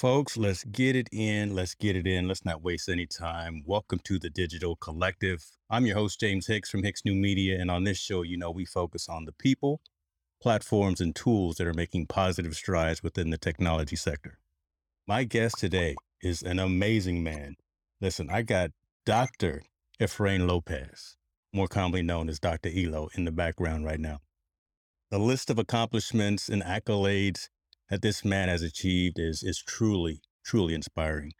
folks, let's get it in. Let's get it in. Let's not waste any time. Welcome to the Digital Collective. I'm your host, James Hicks from Hicks New Media. And on this show, you know, we focus on the people, platforms, and tools that are making positive strides within the technology sector. My guest today is an amazing man. Listen, I got Dr. Efrain Lopez, more commonly known as Dr. Elo, in the background right now. The list of accomplishments and accolades that this man has achieved is, is truly, truly inspiring.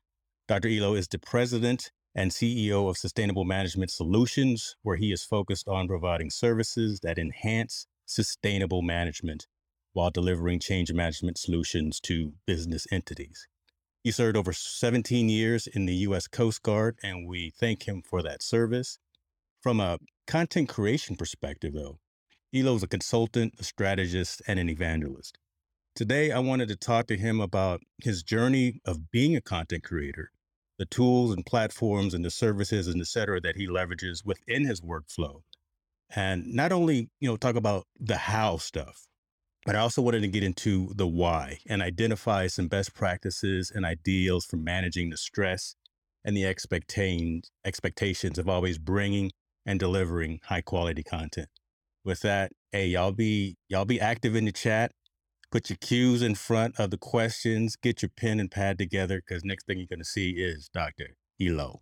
Dr. Elo is the president and CEO of Sustainable Management Solutions, where he is focused on providing services that enhance sustainable management while delivering change management solutions to business entities. He served over 17 years in the U.S. Coast Guard, and we thank him for that service. From a content creation perspective, though, Elo is a consultant, a strategist, and an evangelist. Today, I wanted to talk to him about his journey of being a content creator, the tools and platforms and the services and et cetera that he leverages within his workflow. And not only, you know, talk about the how stuff, but I also wanted to get into the why and identify some best practices and ideals for managing the stress and the expectations expectations of always bringing and delivering high quality content. With that, hey, y'all be y'all be active in the chat. Put your cues in front of the questions. Get your pen and pad together because next thing you're going to see is Dr. Elo.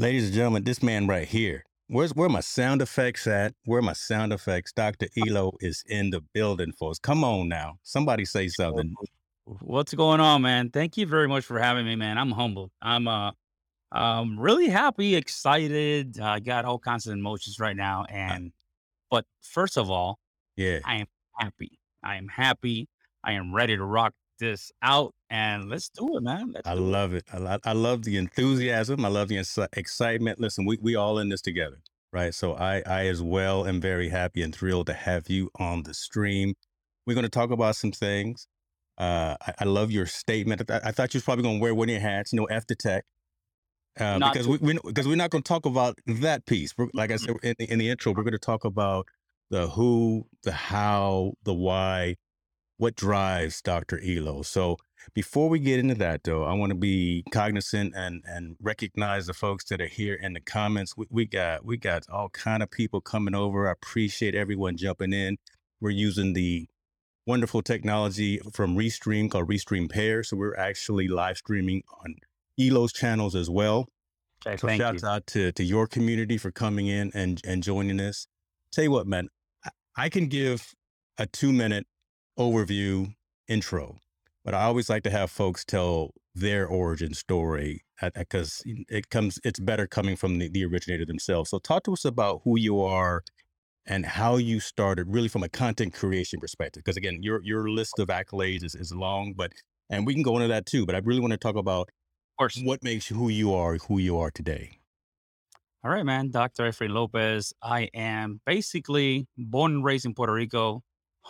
Ladies and gentlemen, this man right here. Where's where my sound effects at? Where my sound effects? Dr. Elo is in the building for us. Come on now. Somebody say something. What's going on, man? Thank you very much for having me, man. I'm humbled. I'm uh um really happy, excited. I got all kinds of emotions right now. And but first of all, yeah, I am happy. I am happy. I am ready to rock this out and let's do it, man. Let's I do it. love it. I, I love the enthusiasm. I love the insi- excitement. Listen, we we all in this together, right? So I I as well am very happy and thrilled to have you on the stream. We're going to talk about some things. Uh, I, I love your statement. I, th- I thought you was probably going to wear one of your hats. You know, F the tech. uh, because to we we because we're not going to talk about that piece. We're, like I said in the, in the intro, we're going to talk about the who, the how, the why, what drives Dr. Elo. So before we get into that, though, I want to be cognizant and and recognize the folks that are here in the comments. We, we got we got all kind of people coming over. I appreciate everyone jumping in. We're using the wonderful technology from Restream called Restream Pair. So we're actually live streaming on Elo's channels as well. Okay, So you. out to to your community for coming in and and joining us. Tell you what, man, I, I can give a two minute overview intro, but I always like to have folks tell their origin story because it comes it's better coming from the, the originator themselves. So talk to us about who you are and how you started really from a content creation perspective. Because again, your your list of accolades is, is long, but and we can go into that too. But I really want to talk about Of course. what makes you who you are, who you are today. All right, man. Dr. Efrain Lopez. I am basically born and raised in Puerto Rico,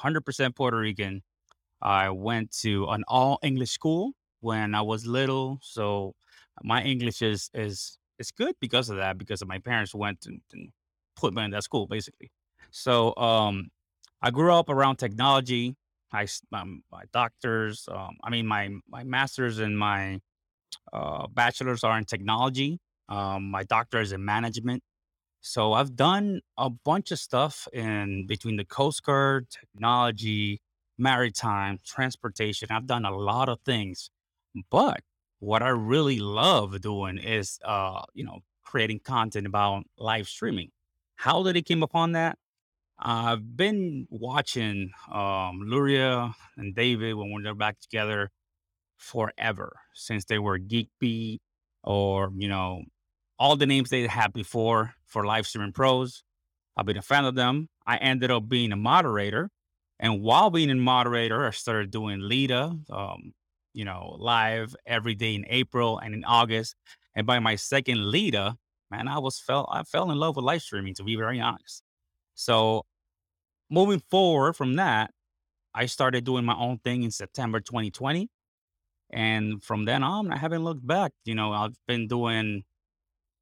100% Puerto Rican. I went to an all English school when I was little, so my English is is is good because of that. Because my parents went and, and put me in that school, basically. So um, I grew up around technology. I um, my doctors, um, I mean my my masters and my uh, bachelors are in technology. Um, my doctor is in management. So I've done a bunch of stuff in between the Coast Guard, technology, maritime, transportation. I've done a lot of things. But what I really love doing is uh, you know, creating content about live streaming. How did it came upon that? I've been watching um Luria and David when we are back together forever since they were Geek Beat or, you know, all the names they had before for live streaming pros. I've been a fan of them. I ended up being a moderator. And while being a moderator, I started doing Lita, um, you know, live every day in April and in August. And by my second leader, man, I was fell I fell in love with live streaming to be very honest. So moving forward from that, I started doing my own thing in September 2020. And from then on, I haven't looked back. You know, I've been doing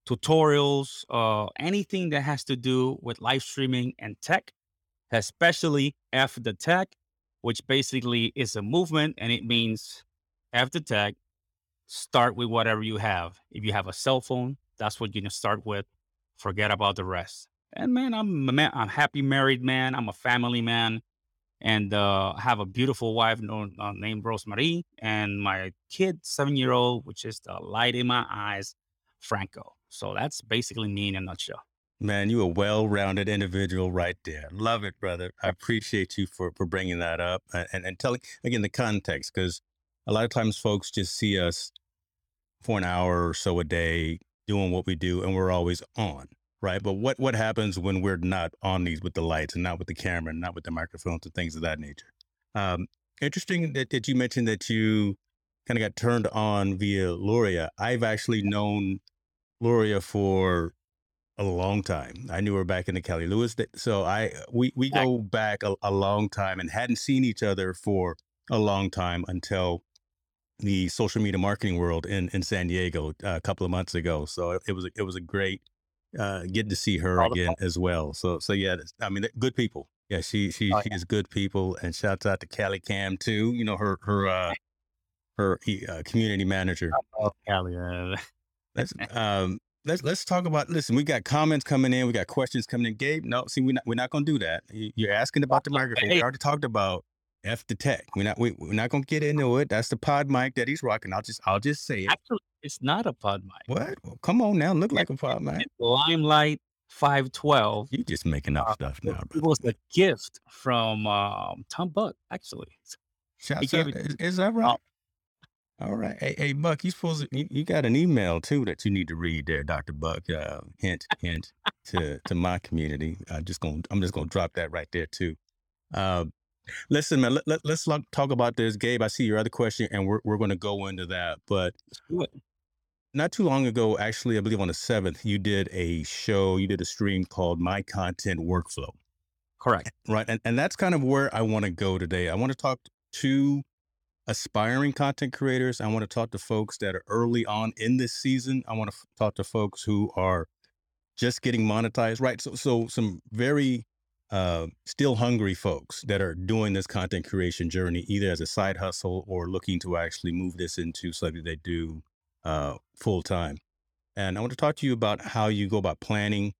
tutorials, uh, anything that has to do with live streaming and tech, especially F the tech, which basically is a movement and it means the tech, start with whatever you have. If you have a cell phone, that's what you're gonna start with. Forget about the rest. And man, I'm a man, I'm happy married man. I'm a family man and uh, have a beautiful wife known, uh, named Rosemary, and my kid, seven year old, which is the light in my eyes, Franco. So that's basically me in a nutshell. Man, you a well-rounded individual right there. Love it, brother. I appreciate you for for bringing that up and and, and telling again the context because a lot of times folks just see us for an hour or so a day doing what we do, and we're always on right? But what what happens when we're not on these with the lights and not with the camera and not with the microphones and things of that nature? Um, interesting that, that you mentioned that you kind of got turned on via Luria. I've actually known Luria for a long time. I knew her back in the Cali Lewis. da- So I we we go back a, a long time and hadn't seen each other for a long time until the social media marketing world in in San Diego uh, a couple of months ago. So it, it was a- it was a great uh, getting to see her All again as well. So so yeah, I mean good people. Yeah, she she Oh, she is good people, and shouts out to Cali Cam too. You know her her uh, her uh, community manager. Oh, yeah. Let's um let's let's talk about. Listen, we got comments coming in, we got questions coming in. Gabe, no, see, we're not we're not gonna do that. You- You're asking about the microphone. We already talked about f the tech. We're not we, we're not gonna get into it. That's the pod mic that he's rocking. I'll just I'll just say it. Actually, it's not a pod mic. What? Well, come on now, look like a pod mic. Limelight 512. You're just making up Uh, stuff now, it was a gift from um, Tom Buck, actually. He Shouts out. it Is, is that right? All right. Hey, hey, Buck, you supposed to, you, you got an email too that you need to read there, Doctor Buck. Uh, hint, hint to to my community. I'm just gonna I'm just gonna drop that right there too. Uh, listen, man. Let, let, let's talk about this, Gabe. I see your other question, and we're we're gonna go into that. But Let's do it. not too long ago, actually, I believe on the seventh, you did a show, you did a stream called My Content Workflow. Correct. Right. And, and that's kind of where I want to go today. I want to talk to aspiring content creators. I want to talk to folks that are early on in this season. I want to f- talk to folks who are just getting monetized. Right. So, so some very uh, still hungry folks that are doing this content creation journey, either as a side hustle or looking to actually move this into something they do uh, full time. And I want to talk to you about how you go about planning,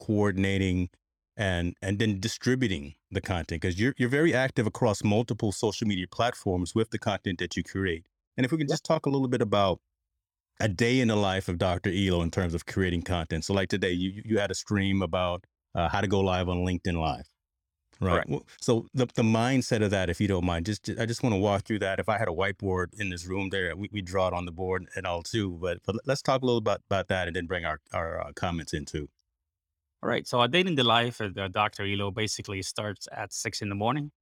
coordinating, and and then distributing the content because you're you're very active across multiple social media platforms with the content that you create. And if we can just talk a little bit about a day in the life of Dr. Elo in terms of creating content. So like today, you you- had a stream about uh, how to go live on LinkedIn Live. Right. Correct. So the the mindset of that, if you don't mind, just I just want to walk through that. If I had a whiteboard in this room, there we we draw it on the board and all too. But but let's talk a little about about that and then bring our our uh, comments in too. All right. So a day in the life of the Dr. Elo basically starts at six in the morning.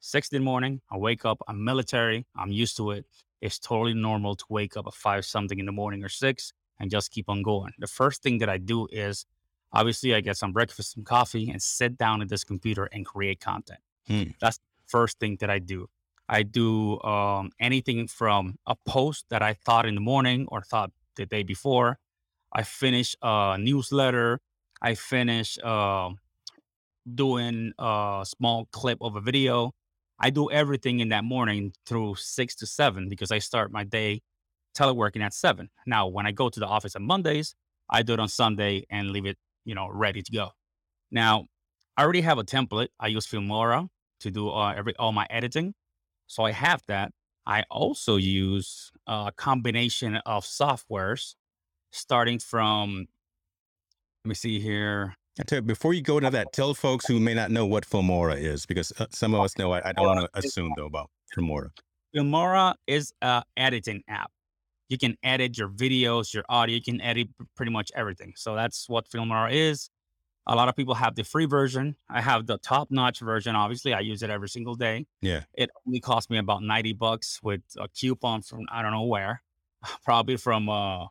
Six in the morning, I wake up. I'm military. I'm used to it. It's totally normal to wake up at five something in the morning or six and just keep on going. The first thing that I do is obviously I get some breakfast, some coffee, and sit down at this computer and create content. Hmm. That's the first thing that I do. I do um, anything from a post that I thought in the morning or thought the day before. I finish a newsletter. I finish uh, doing a small clip of a video. I do everything in that morning through six to seven because I start my day teleworking at seven. Now, when I go to the office on Mondays, I do it on Sunday and leave it, you know, ready to go. Now, I already have a template. I use Filmora to do uh, every all my editing, so I have that. I also use a combination of softwares, starting from. Let me see here. I tell you, before you go to that, tell folks who may not know what Filmora is, because uh, some of us know. I, I don't want to assume though about Filmora. Filmora is a editing app. You can edit your videos, your audio. You can edit pretty much everything. So that's what Filmora is. A lot of people have the free version. I have the top-notch version. Obviously, I use it every single day. Yeah. It only cost me about ninety bucks with a coupon from I don't know where, probably from uh,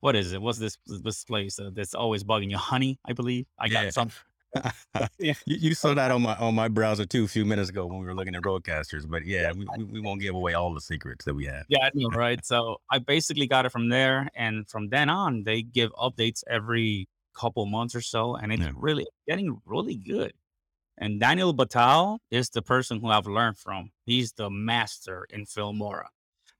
what is it? What's this this place uh, that's always bugging you? Honey, I believe. I Yeah. got some. Yeah. you, you saw that on my on my browser too a few minutes ago when we were looking at broadcasters. But yeah, we, we, we won't give away all the secrets that we have. Yeah, I know, right? So I basically got it from there, and from then on, they give updates every couple months or so, and it's Yeah. really getting really good. And Daniel Batal is the person who I've learned from. He's the master in Filmora.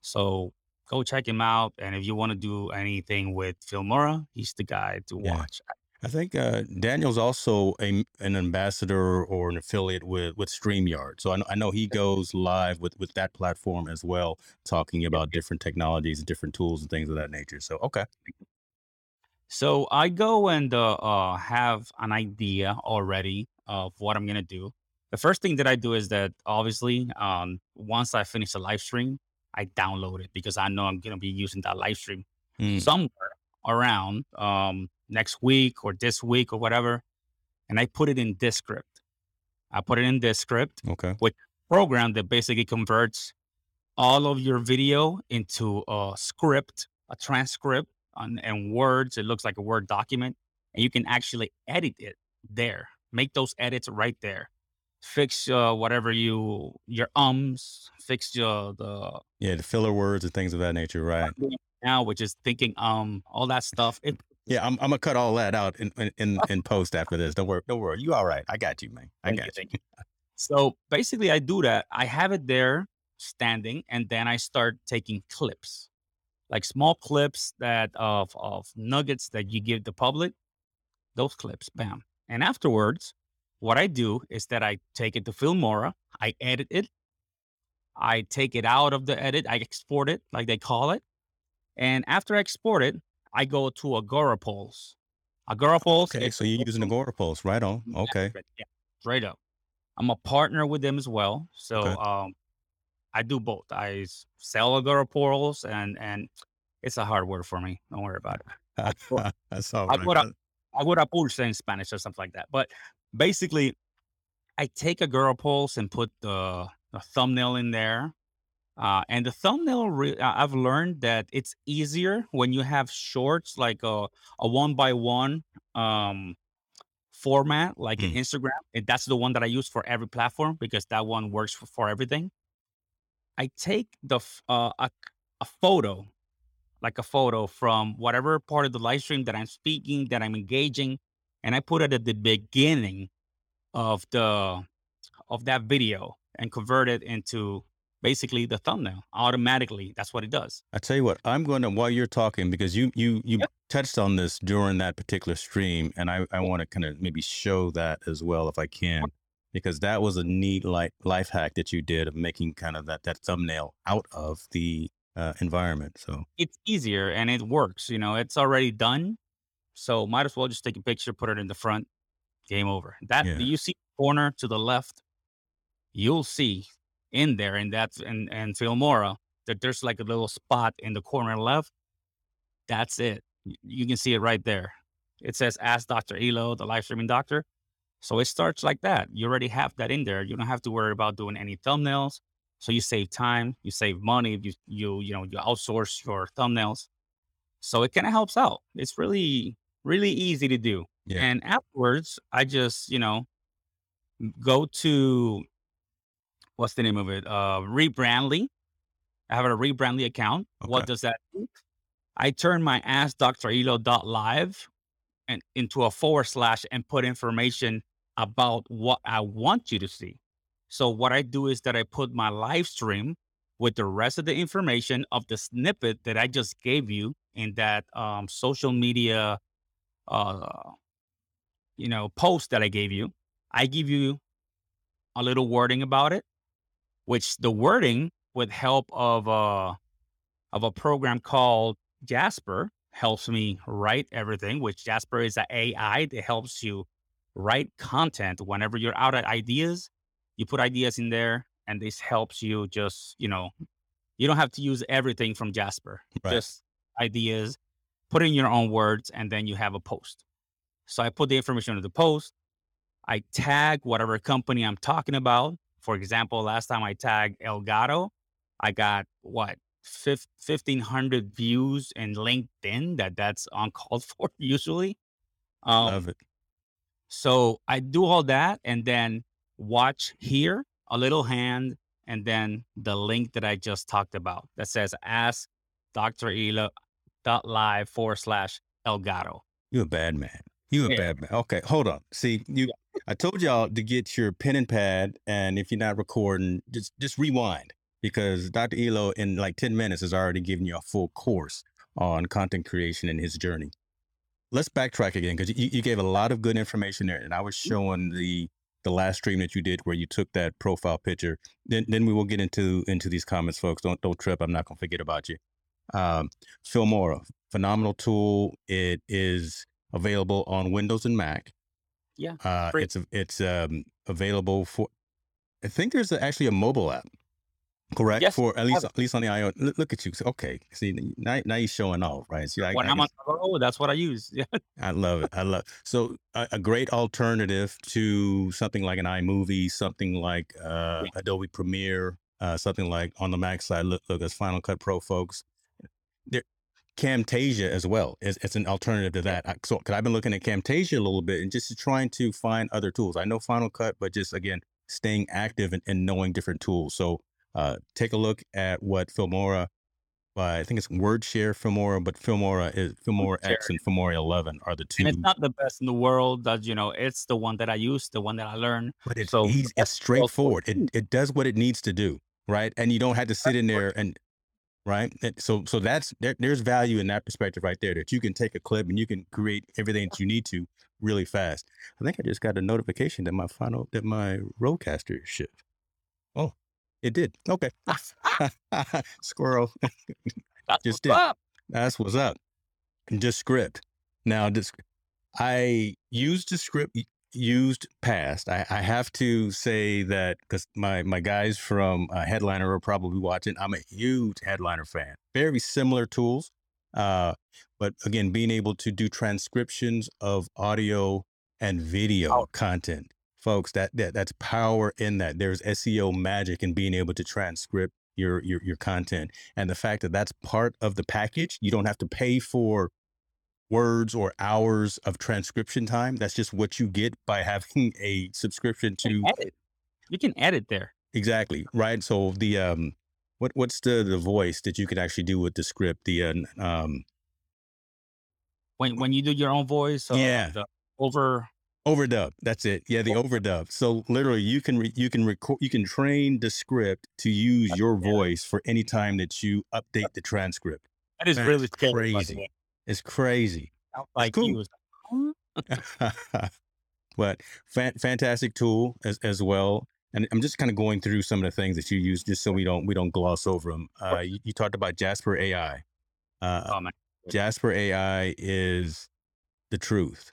So go check him out, and if you want to do anything with Filmora, he's the guy to Yeah. watch. I think uh, Daniel's also a, an ambassador or an affiliate with with StreamYard. So I know, I know he goes live with with that platform as well, talking about different technologies, and different tools, and things of that nature. So okay, So I go and uh, uh, have an idea already of what I'm gonna do. The first thing that I do is that obviously, um, once I finish the live stream, I download it because I know I'm gonna be using that live stream Mm, somewhere around um, next week or this week or whatever, and I put it in Descript. I put it in Descript okay, program that basically converts all of your video into a script, a transcript, on, and words. It looks like a Word document, and you can actually edit it there. Make those edits right there. Fix uh, whatever you your ums. Fix your the yeah, the filler words and things of that nature, right? now, which is thinking um all that stuff. It, Yeah, I'm, I'm gonna cut all that out in, in in post after this. Don't worry, don't worry. You all right? I got you, man. I Thank got you. thank you. So basically, I do that. I have it there standing, and then I start taking clips, like small clips that of of nuggets that you give the public. Those clips, bam. And afterwards, what I do is that I take it to Filmora, I edit it, I take it out of the edit, I export it, like they call it, and after I export it, I go to Agorapulse. Agorapulse. Okay, so you're using Agora Pulse, right on. Okay, yeah, straight up. I'm a partner with them as well. So Okay. um I do both. I sell Agora portals and and it's a hard word for me. Don't worry about it. That's all right. Agora Agora pulse in Spanish or something like that. But basically I take Agorapulse and put the, the thumbnail in there. Uh, and the thumbnail, re- I- I've learned that it's easier when you have shorts like a, a one by one um, format, like an Mm. Instagram. And that's the one that I use for every platform because that one works for, for everything. I take the f- uh, a, a photo, like a photo from whatever part of the live stream that I'm speaking, that I'm engaging, and I put it at the beginning of the of that video and convert it into basically the thumbnail automatically. That's what it does. I tell you what, I'm going to while you're talking because you you you Yep. touched on this during that particular stream, and I I want to kind of maybe show that as well if I can, because that was a neat like life hack that you did of making kind of that that thumbnail out of the uh, environment. So It's easier and it works. You know, it's already done. So might as well just take a picture, put it in the front, game over. That Yeah. you see corner to the left, you'll see in there, and that's and and Filmora that there's like a little spot in the corner left. That's it. You can see it right there. It says Ask Dr. Elo, the live streaming doctor. So it starts like that. You already have that in there. You don't have to worry about doing any thumbnails. So you save time, you save money you you you know you outsource your thumbnails. So it kind of helps out. It's really really easy to do. yeah, And afterwards, I just you know go to what's the name of it? Uh, Rebrandly. I have a Rebrandly account. What does that do? I turn my ask Dr. Elo dot live and into a forward slash and put information about what I want you to see. So what I do is that I put my live stream with the rest of the information of the snippet that I just gave you in that um, social media, uh, you know, post that I gave you. I give you a little wording about it, which the wording with help of uh, of a program called Jasper helps me write everything, which Jasper is an AI that helps you write content whenever you're out of ideas. You put ideas in there, and this helps you just, you know, you don't have to use everything from Jasper, Right. just ideas, put in your own words, and then you have a post. So I put the information in the post. I tag whatever company I'm talking about. For example, last time I tagged Elgato, I got what fif- 1500 views in LinkedIn that that's uncalled for usually. Um, Love it. so I do all that and then watch here, a little hand, and then the link that I just talked about that says ask Dr. Elo dot live forward slash Elgato. You a bad man. You a Yeah. bad man. Okay, hold on. See, you I told y'all to get your pen and pad, and if you're not recording, just just rewind because Dr. Elo in like 10 minutes has already given you a full course on content creation and his journey. Let's backtrack again because you, you gave a lot of good information there, and I was mm-hmm. showing the the last stream that you did where you took that profile picture. Then then we will get into into these comments, folks. Don't don't trip. I'm not gonna forget about you. Um, Filmora, phenomenal tool. It is available on Windows and Mac. Yeah, Uh, it's it's um, available for. I think there's actually a mobile app, correct? Yes, For at least at least on the iOS. Look, look at you. Okay, see now, now you're showing off, right? See, I, When I I'm on the road, that's what I use. Yeah. I love it. I love so a, a great alternative to something like an iMovie, something like uh, Yeah. Adobe Premiere, uh, something like on the Mac side. Look, look, as Final Cut Pro folks. Camtasia as well is it's an alternative to that. I, so, because I've been looking at Camtasia a little bit and just trying to find other tools. I know Final Cut, but just again staying active and, and knowing different tools. So, uh, take a look at what Filmora. Uh, I think it's Wondershare Filmora, but Filmora is Filmora. X and Filmora 11 are the two. And it's not the best in the world. That you know, it's the one that I use, the one that I learned. But it's So easy, it's straightforward. It it does what it needs to do, right? And you don't have to sit in there and right. And so so that's there, there's value in that perspective right there that you can take a clip and you can create everything that you need to really fast. I think I just got a notification that my final that my RODECaster shipped. Oh, it did. Okay. Squirrel. That's Just did. up. That's what's up. Just script. Now, just I used Descript used past. I, I have to say that because my my guys from uh, Headliner are probably watching. I'm a huge Headliner fan. Very similar tools, uh, but again, being able to do transcriptions of audio and video Oh, content, folks. That that that's power in that. There's SEO magic in being able to transcript your your your content, and the fact that that's part of the package. You don't have to pay for words or hours of transcription time. That's just what you get by having a subscription to edit. You can edit there. exactly right. So the um, what what's the the voice that you can actually do with Descript? The uh, um, When when you do your own voice, uh, yeah, the over overdub. That's it. Yeah, the overdub. So literally, you can re- you can record you can train Descript to use your voice for any time that you update the transcript. that is Man, really it's scary. By the crazy. It's crazy. Like cool. you was but fan, fantastic tool as, as well. And I'm just kind of going through some of the things that you use, just so we don't we don't gloss over them. Uh, you, you talked about Jasper AI. Uh, Oh Jasper AI is the truth,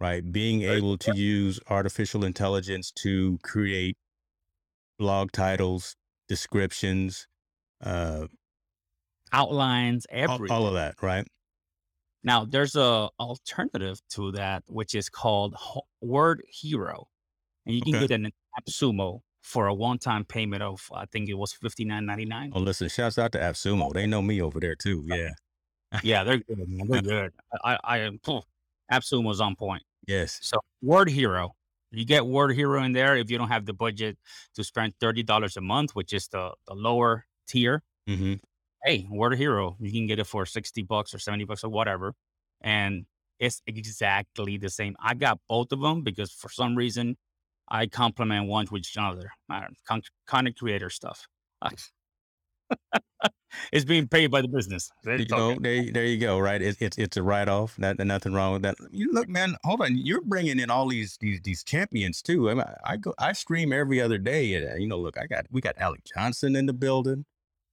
right? Being able to use artificial intelligence to create blog titles, descriptions, uh, outlines all, all of that, right? Now there's a alternative to that, which is called Ho- Word Hero, and you can Okay. get an AppSumo for a one-time payment of I think it was fifty nine ninety nine. Oh, listen, shouts out to AppSumo. They know me over there too. Yeah. Yeah, they're good. Man. They're good. I, I, I phew, AppSumo's on point. yes. So Word Hero, you get Word Hero in there if you don't have the budget to spend thirty dollars a month, which is the the lower tier. hmm Hey, Word Hero, you can get it for sixty bucks or seventy bucks or whatever, and it's exactly the same. I got both of them because for some reason I complement one with each other. I don't con- content creator stuff. it's being paid by the business. You know, there, there you go. Right, it's it's it's a write off. That nothing wrong with that. You look, man. Hold on, you're bringing in all these these these champions too. I, mean, I go, I stream every other day. And, uh, you know, look, I got we got Alec Johnson in the building.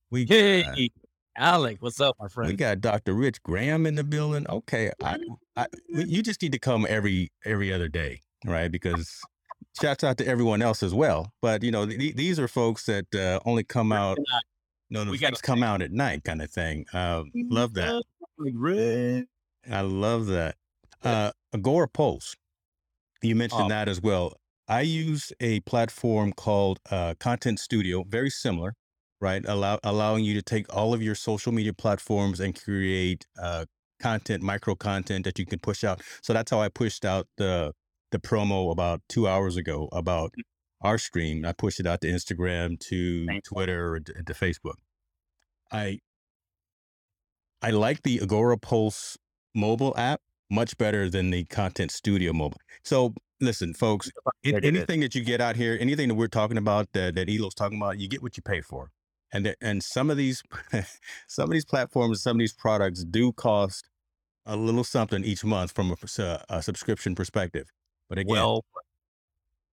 We got Hey, Alec, what's up, my friend? we friend? got Dr. Rich Graham in the building. Okay, I, I you just need to come every every other day, right? Because shouts out to everyone else as well. But you know, th- these are folks that uh, only come out. no, no, We got folks come out at night, kind of thing. Uh, love that. Red. I love that. Uh, Agora Pulse. You mentioned Oh, that as well. I use a platform called uh, Content Studio, very similar. Right? Allow allowing you to take all of your social media platforms and create uh, content, micro content that you can push out. So that's how I pushed out the the promo about two hours ago about Mm. our stream. I pushed it out to Instagram, to Thank Twitter, and to, Facebook. I I like the Agora Pulse mobile app much better than the Content Studio mobile. So listen, folks, it anything that you get out here, anything that we're talking about that, that Elo's talking about, you get what you pay for. And and some of these some of these platforms, some of these products do cost a little something each month from a, uh, a subscription perspective. But again, Well,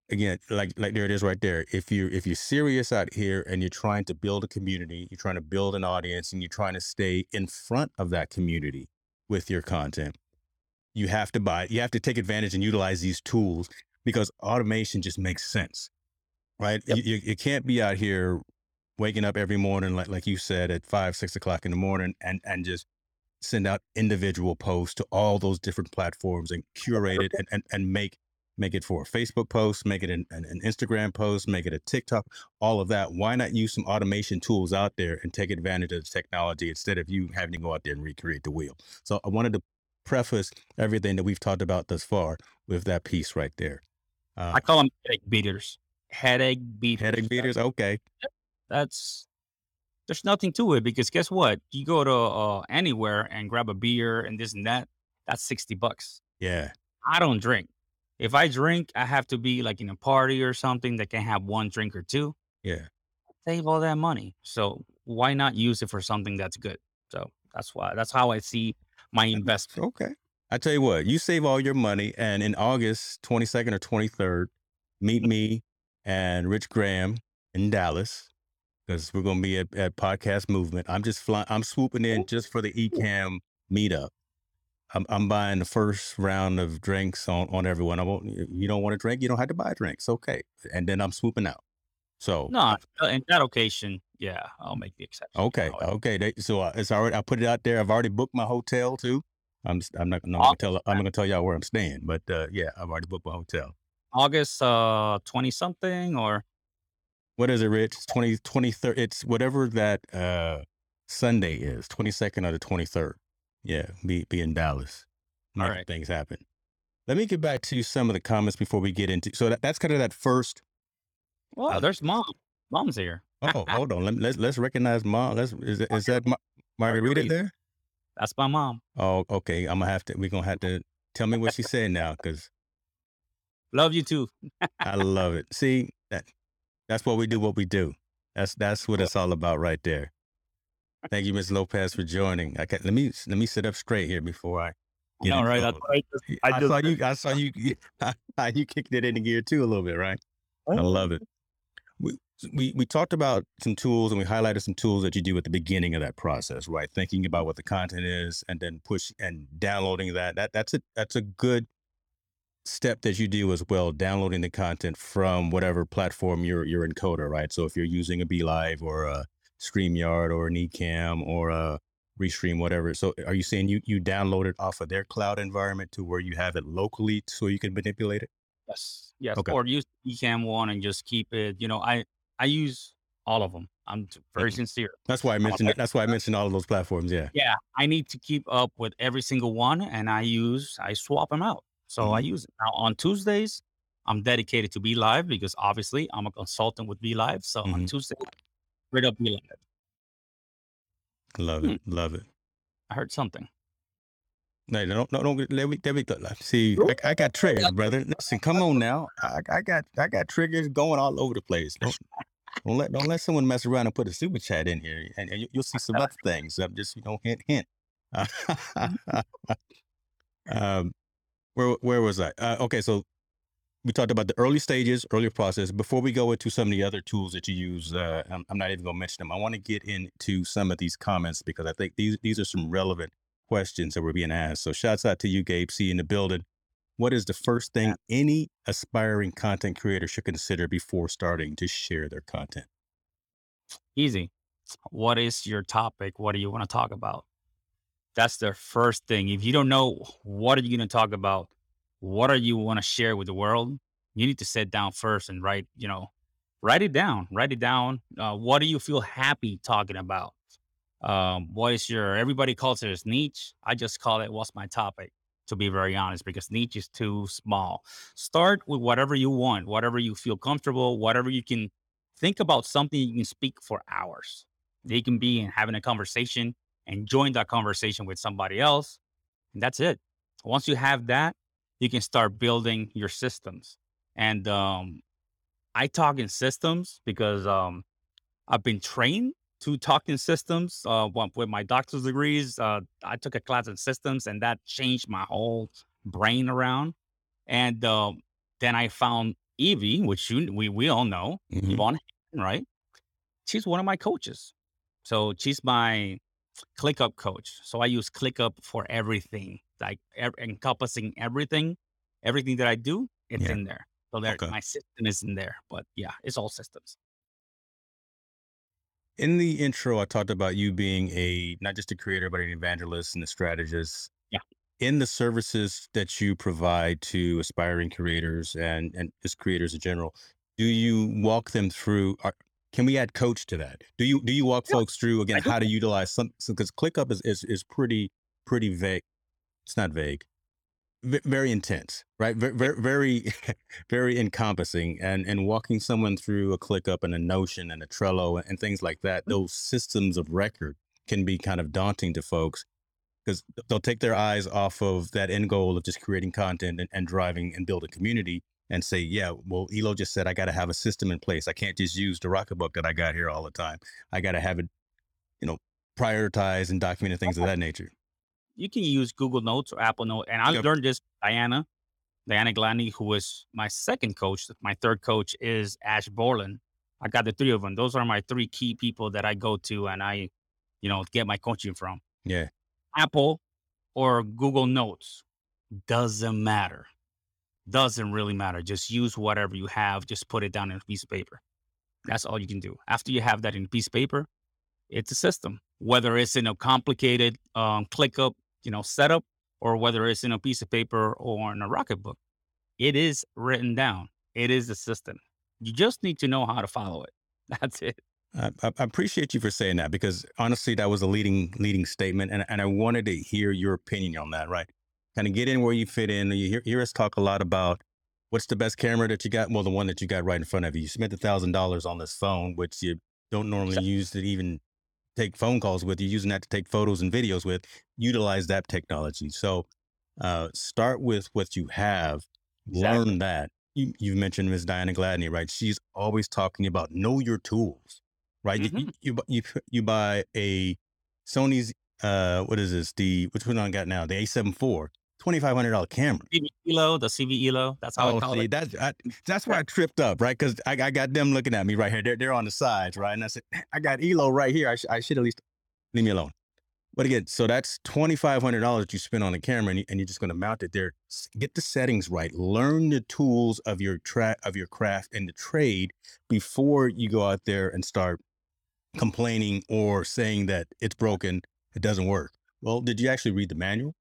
again, like like there it is right there. If you if you're serious out here and you're trying to build a community, you're trying to build an audience, and you're trying to stay in front of that community with your content, you have to buy. You have to take advantage and utilize these tools because automation just makes sense, right? Yep. You, you you can't be out here waking up every morning like like you said at five six o'clock in the morning and and just send out individual posts to all those different platforms and curate it and, and, and make make it for a Facebook post, make it an, an, an Instagram post, make it a TikTok, all of that. Why not use some automation tools out there and take advantage of the technology instead of you having to go out there and recreate the wheel? So I wanted to preface everything that we've talked about thus far with that piece right there. Uh, I call them headache beaters. Headache beaters. headache beaters, okay. That's there's nothing to it because guess what? You go to uh, anywhere and grab a beer and this and that. That's sixty bucks. Yeah, I don't drink. If I drink, I have to be like in a party or something that can have one drink or two. yeah. Save all that money. So why not use it for something that's good? So that's why that's how I see my investment. Okay. I tell you what, you save all your money, and in August 22nd or 23rd, meet me and Rich Graham in Dallas because we're going to be at, at Podcast Movement. I'm just flying, I'm swooping in just for the Ecamm meetup. I'm, I'm buying the first round of drinks on, on everyone. I won't, you don't want to drink, you don't have to buy drinks. Okay. And then I'm swooping out. So, No, uh, in that occasion, yeah, I'll make the exception. okay. Okay. They, so uh, it's already, I put it out there. I've already booked my hotel too. I'm, I'm not, no, I'm gonna tell, I'm going to tell y'all where I'm staying, but uh, yeah, I've already booked my hotel. August uh twenty something or what is it, Rich? It's 20, 23rd. It's whatever that uh, Sunday is, 22nd or the 23rd. Yeah, be, be in Dallas. All right. Things happen. Let me get back to some of the comments before we get into. So that, that's kind of that first. well, Uh, there's mom. Mom's here. Oh, hold on. Let, let's let's recognize mom. Let's is, is that Ma- Margarita. there? That's my mom. Oh, okay. I'm gonna have to. We're gonna have to tell me what she said now because Love you too. I love it. See that that's what we do. What we do. That's that's what it's all about right there. Thank you, Ms. Lopez, for joining. I can, let me let me sit up straight here before I I get know, right? trouble. That's. Just- I, I just- saw you. I saw you. you kicked it into gear too a little bit, right? I oh. love it. We, we we talked about some tools and we highlighted some tools that you do at the beginning of that process, right? Thinking about what the content is and then push and downloading that. That that's a that's a good step that you do as well, downloading the content from whatever platform you're you're encoder, right? So if you're using a BeLive or a StreamYard or an Ecamm or a Restream, whatever. So are you saying you you download it off of their cloud environment to where you have it locally so you can manipulate it? Yes. Yes. Okay. Or use Ecamm one and just keep it. You know, I I use all of them. I'm very Mhm. sincere. That's why I mentioned That's why I mentioned all of those platforms. Yeah. Yeah, I need to keep up with every single one, and I use I swap them out. So I Mhm. use it now on Tuesdays. I'm dedicated to BeLive because obviously I'm a consultant with BeLive. So on Mhm. Tuesday, straight up BeLive. Love Hmm. it. Love it. I heard something. No, don't, no, don't, let me, let me, see, I, I got triggers, brother. Listen, come on now. I, I got, I got triggers going all over the place. Don't, don't let, don't let someone mess around and put a super chat in here, and, and you, you'll see some other things. I'm just, you know, hint, hint. um, where, where was I? Uh, okay, so we talked about the early stages, early process. Before we go into some of the other tools that you use, uh, I'm, I'm not even going to mention them. I want to get into some of these comments because I think these, these are some relevant questions that were being asked. So shouts out to you, Gabe C in the building. What is the first thing any aspiring content creator should consider before starting to share their content? Easy. What is your topic? What do you want to talk about? That's the first thing. If you don't know what are you going to talk about, what are you want to share with the world, you need to sit down first and write, you know, write it down. Write it down. Uh, what do you feel happy talking about? Um, what is your everybody calls it as niche? I just call it what's my topic, to be very honest, because niche is too small. Start with whatever you want, whatever you feel comfortable, whatever you can think about something you can speak for hours. They can be in having a conversation and join that conversation with somebody else. And that's it. Once you have that, you can start building your systems. And um, I talk in systems because um, I've been trained to talk in systems. Uh, with my doctor's degrees, uh, I took a class in systems, and that changed my whole brain around. And um, then I found Evie, which you, we we all know, hmm Yvonne, right? She's one of my coaches. So she's my ClickUp coach. So I use ClickUp for everything, like ev- encompassing everything, everything that I do, it's Yeah. in there. So there, Okay. my system is in there. But yeah, it's all systems. In the intro, I talked about you being a not just a creator, but an evangelist and a strategist. Yeah. In the services that you provide to aspiring creators and and just creators in general, do you walk them through? Are, can we add coach to that? Do you do you walk Yeah, folks through again how to utilize some because ClickUp is, is is pretty pretty vague. It's not vague. ve- very intense, right? Very, very, very encompassing, and and walking someone through a ClickUp and a Notion and a Trello and things like that. Those systems of record can be kind of daunting to folks because they'll take their eyes off of that end goal of just creating content and, and driving and building community and say, yeah, well, Elo just said I got to have a system in place. I can't just use the Rocketbook that I got here all the time. I got to have it, you know, prioritized and documented things of that nature. You can use Google Notes or Apple Note. And I Yep. learned this Diana, Diana Gladney, who was my second coach. My third coach is Ash Borland. I got the three of them. Those are my three key people that I go to and I, you know, get my coaching from. Yeah. Apple or Google Notes doesn't matter. Doesn't really matter. Just use whatever you have. Just put it down in a piece of paper. That's all you can do. After you have that in a piece of paper, it's a system. Whether it's in a complicated um, ClickUp, you know, setup, or whether it's in a piece of paper or in a Rocketbook, it is written down. It is a system. You just need to know how to follow it. That's it. I, I appreciate you for saying that because honestly, that was a leading leading statement, and and I wanted to hear your opinion on that. Right, kind of get in where you fit in. You hear, hear us talk a lot about what's the best camera that you got. Well, the one that you got right in front of you. You spent a thousand dollars on this phone, which you don't normally So- use to even take phone calls with. You're using that to take photos and videos with. Utilize that technology. So, uh, start with what you have. Exactly. Learn that. You, you've mentioned Ms. Diana Gladney, right? She's always talking about know your tools, right? You, Mhm. you, bu- you, you buy a Sony's, uh, what is this? The, which one I got now? The A7 IV, $2,500 camera. CV Elo, the CV Elo. That's how I Oh, call see, it. that's I, that's why I tripped up, right? Because I, I got them looking at me right here. They're, they're on the sides, right? And I said, I got Elo right here. I, sh- I should at least leave me alone. But again, so that's twenty five hundred dollars you spend on a camera, and, you, and you're just going to mount it there. Get the settings right. Learn the tools of your track of your craft and the trade before you go out there and start complaining or saying that it's broken, it doesn't work. Well, did you actually read the manual?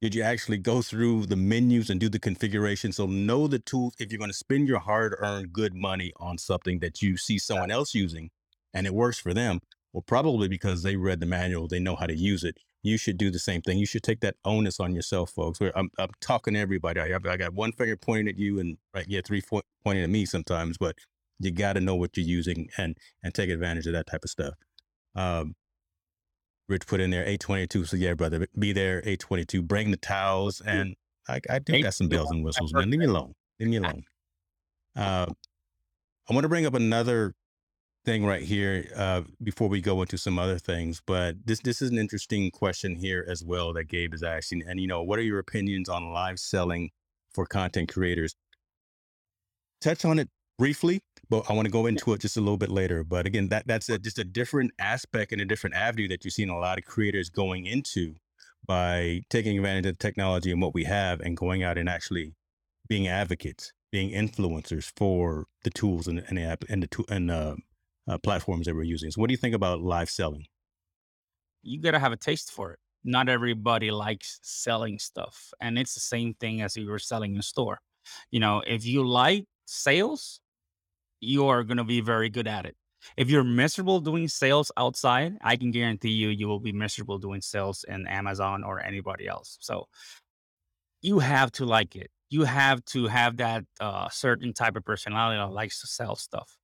Did you actually go through the menus and do the configuration? So know the tools if you're going to spend your hard-earned good money on something that you see someone else using and it works for them. Well, probably because they read the manual, they know how to use it. You should do the same thing. You should take that onus on yourself, folks. Where I'm, I'm talking to everybody. I, I got one finger pointing at you and right, yeah, three pointing at me sometimes, but you got to know what you're using and and take advantage of that type of stuff. Um, Rich put in there 822. So yeah, brother, be there 822. Bring the towels and I, I do got some bells and whistles, man. Leave me alone. Leave me alone. Uh, I want to bring up another thing right here uh, before we go into some other things, but this this is an interesting question here as well that Gabe is asking. And you know, what are your opinions on live selling for content creators? Touch on it briefly, but I want to go into it just a little bit later. But again, that that's a, just a different aspect and a different avenue that you're seeing a lot of creators going into by taking advantage of the technology and what we have and going out and actually being advocates, being influencers for the tools and, and the app and the tool and uh, uh, platforms that we're using. So, what do you think about live selling? you gotta have a taste for it. Not everybody likes selling stuff, and it's the same thing as if you were selling in a store. You know, if you like sales, you are going to be very good at it. If you're miserable doing sales outside, I can guarantee you, you will be miserable doing sales in Amazon or anybody else. So you have to like it. You have to have that uh, certain type of personality that likes to sell stuff.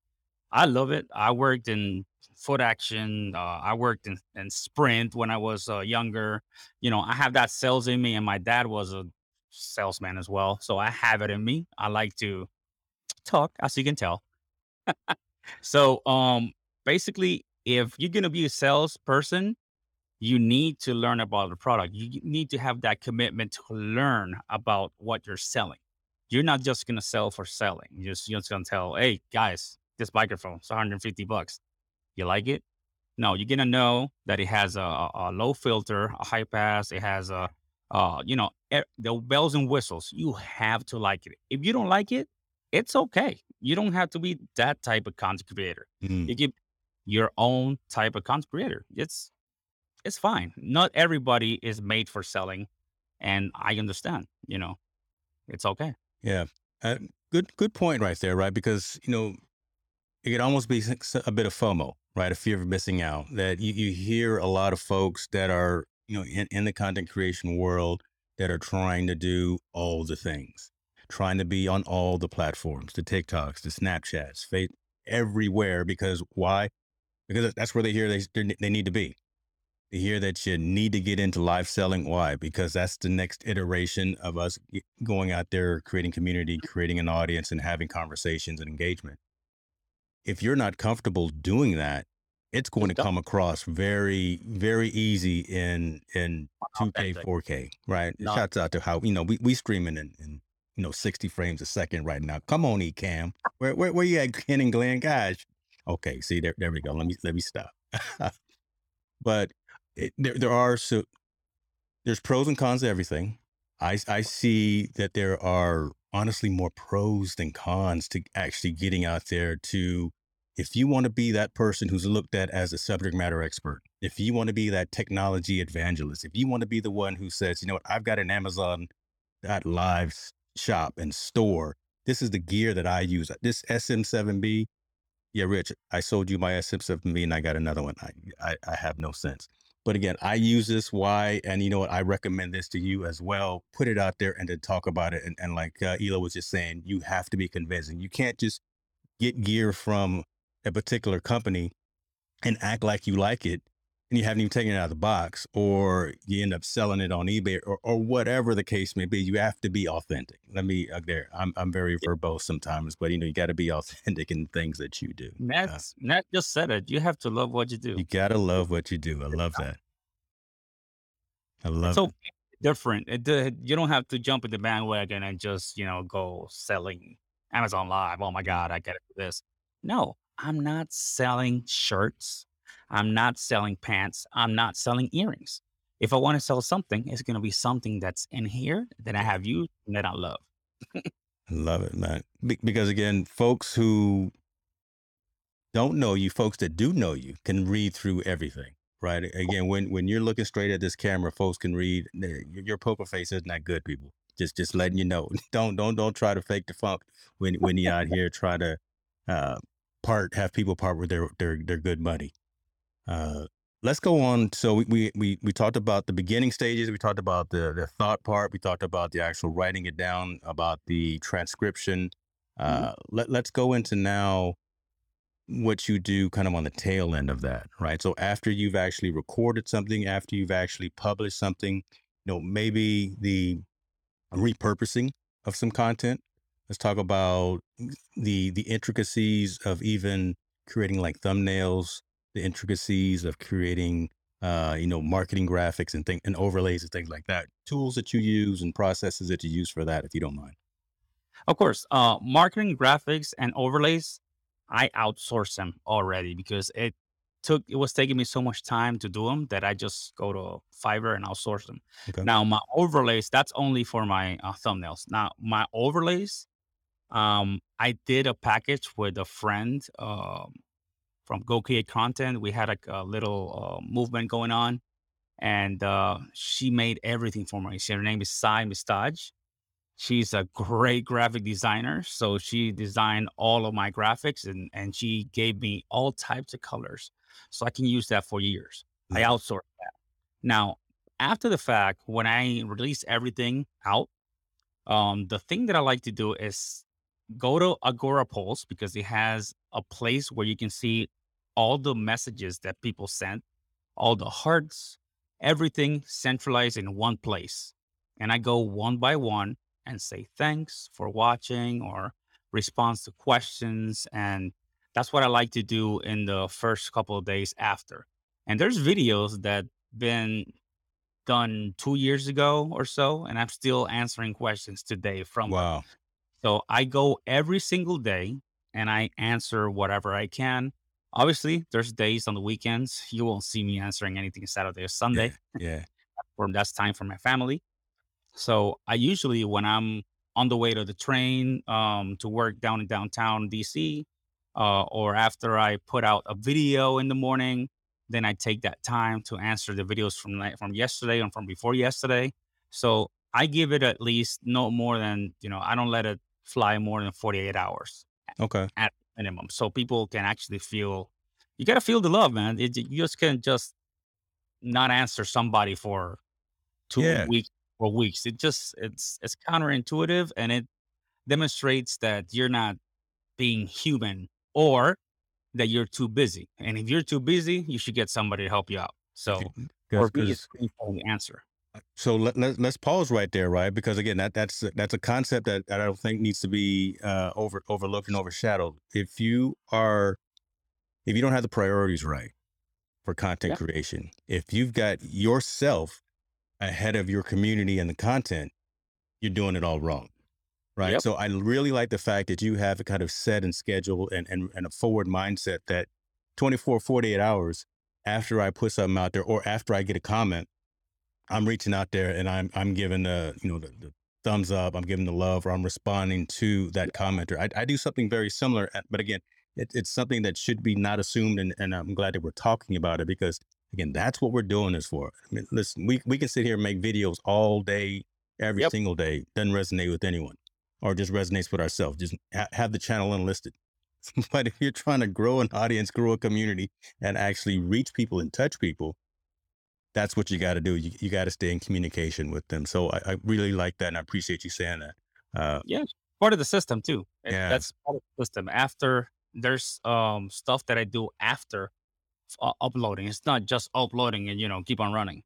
I love it. I worked in foot action. Uh, I worked in, in sprint when I was uh, younger. You know, I have that sales in me, and my dad was a salesman as well. So I have it in me. I like to talk, as you can tell. So, um, basically, if you're gonna be a salesperson, you need to learn about the product. You need to have that commitment to learn about what you're selling. You're not just gonna sell for selling. You're just, you're just gonna tell, hey guys, this microphone is 150 bucks. You like it? No, you're gonna know that it has a, a low filter, a high pass. It has a, uh, you know, the bells and whistles. You have to like it. If you don't like it, it's okay. You don't have to be that type of content creator. Mm. You give your own type of content creator. It's it's fine. Not everybody is made for selling, and I understand. You know, it's okay. Yeah. Uh, good good point right there, right? Because, you know, it could almost be a bit of FOMO, right? A fear of missing out. That you, you hear a lot of folks that are, you know, in, in the content creation world that are trying to do all the things, trying to be on all the platforms, the TikToks, the Snapchats, Face, everywhere. Because why? Because that's where they hear they, they need to be. They hear that you need to get into live selling. Why? Because that's the next iteration of us going out there, creating community, creating an audience, and having conversations and engagement. If you're not comfortable doing that, it's going to come across very, very easy in in 2K, 4K, right? Not Shouts out to how you know we we streaming in, in you know 60 frames a second right now. Come on, Ecamm. Where where where you at, Ken and Glenn? Gosh. Okay, see there there we go. Let me let me stop. but it, there there are so there's pros and cons to everything. I I see that there are honestly more pros than cons to actually getting out there to if you want to be that person who's looked at as a subject matter expert, if you want to be that technology evangelist, if you want to be the one who says, you know what, I've got an Amazon that live s- shop and store. This is the gear that I use. This SM7B, yeah, Rich, I sold you my SM7B and I got another one. I, I, I have no sense. But again, I use this. Why? And you know what? I recommend this to you as well. Put it out there and then talk about it. And, and like uh, was just saying, you have to be convincing. You can't just get gear from a particular company and act like you like it and you haven't even taken it out of the box or you end up selling it on ebay or, or whatever the case may be you have to be authentic let me uh, there I'm, I'm very verbose sometimes but you know you got to be authentic in things that you do uh, Nat, Nat just said it. You have to love what you do. you got to love what you do i love that i love So it different. It, the- you don't have to jump in the bandwagon and just, you know, go selling Amazon Live. Oh my God, I got to do this. No, I'm not selling shirts. I'm not selling pants. I'm not selling earrings. If I want to sell something, it's going to be something that's in here that I have used and that I love. Love it man Be- because again folks who don't know you, folks that do know you can read through everything. Right. Again, when when you're looking straight at this camera, folks can read your, poker face isn't that good, people. Just just letting you know. Don't don't don't try to fake the funk when when you're out here try to uh part have people part with their their their good money. Uh let's go on. So we, we we we talked about the beginning stages, we talked about the the thought part, we talked about the actual writing it down, about the transcription. Mhm. Uh let, let's go into now what you do kind of on the tail end of that, right? So after you've actually recorded something, after you've actually published something, you know, maybe the repurposing of some content. Let's talk about the the intricacies of even creating like thumbnails, the intricacies of creating uh, you know, marketing graphics and thing and overlays and things like that. Tools that you use and processes that you use for that, if you don't mind. Of course, uh, marketing, graphics, and overlays, I outsource them already because it took it was taking me so much time to do them that I just go to Fiverr and outsource them. Okay. Now my overlays, that's only for my uh, thumbnails. Now my overlays, um, I did a package with a friend um, from Go Create Content. We had like a little uh, movement going on, and uh, she made everything for me. Her name is Sai Mistaj. She's a great graphic designer. So she designed all of my graphics and, and she gave me all types of colors. So I can use that for years. I Yeah. outsourced that. Now, after the fact, when I release everything out, um, the thing that I like to do is go to Agorapulse because it has a place where you can see all the messages that people sent, all the hearts, everything centralized in one place. And I go one by one and say thanks for watching or response to questions. And that's what I like to do in the first couple of days after. And there's videos that been done two years ago or so, and I'm still answering questions today from them. Wow. So I go every single day and I answer whatever I can. Obviously, there's days on the weekends you won't see me answering anything Saturday or Sunday, Yeah. or that's time for my family. So I usually, when I'm on the way to the train um, to work down in downtown DC, uh, or after I put out a video in the morning, then I take that time to answer the videos from from yesterday and from before yesterday. So I give it at least no more than you know. I don't let it fly more than 48 hours Okay. at minimum, so people can actually feel. You gotta feel the love, man. It, you just can't just not answer somebody for two Yeah. weeks or weeks. It just it's it's counterintuitive and it demonstrates that you're not being human or that you're too busy. And if you're too busy, you should get somebody to help you out. So it's Because painful to answer. So let, let, let's pause right there, right? Because again, that that's that's a concept that, that I don't think needs to be uh, over overlooked and overshadowed. If you are, if you don't have the priorities right for content Yeah. creation, if you've got yourself ahead of your community and the content, you're doing it all wrong, right? Yep. So I really like the fact that you have a kind of set and schedule and and, and a forward mindset that 24, 48 hours after I put something out there or after I get a comment. I'm reaching out there and I'm I'm giving the you know the, the thumbs up, I'm giving the love, or I'm responding to that commenter. I, I do something very similar, uh, but again, it, it's something that should be not assumed, and, and I'm glad that we're talking about it because again, that's what we're doing this for. I mean, listen, we we can sit here and make videos all day, every Yep. single day, doesn't resonate with anyone, or just resonates with ourselves. Just ha- have the channel unlisted. but if you're trying to grow an audience, grow a community, and actually reach people and touch people, that's what you got to do. You, you got to stay in communication with them. So I, I really like that, and I appreciate you saying that. Uh, Yeah, part of the system too. It- Yeah. That's part of the system. After there's um stuff that I do after uh, uploading. It's not just uploading and you know keep on running.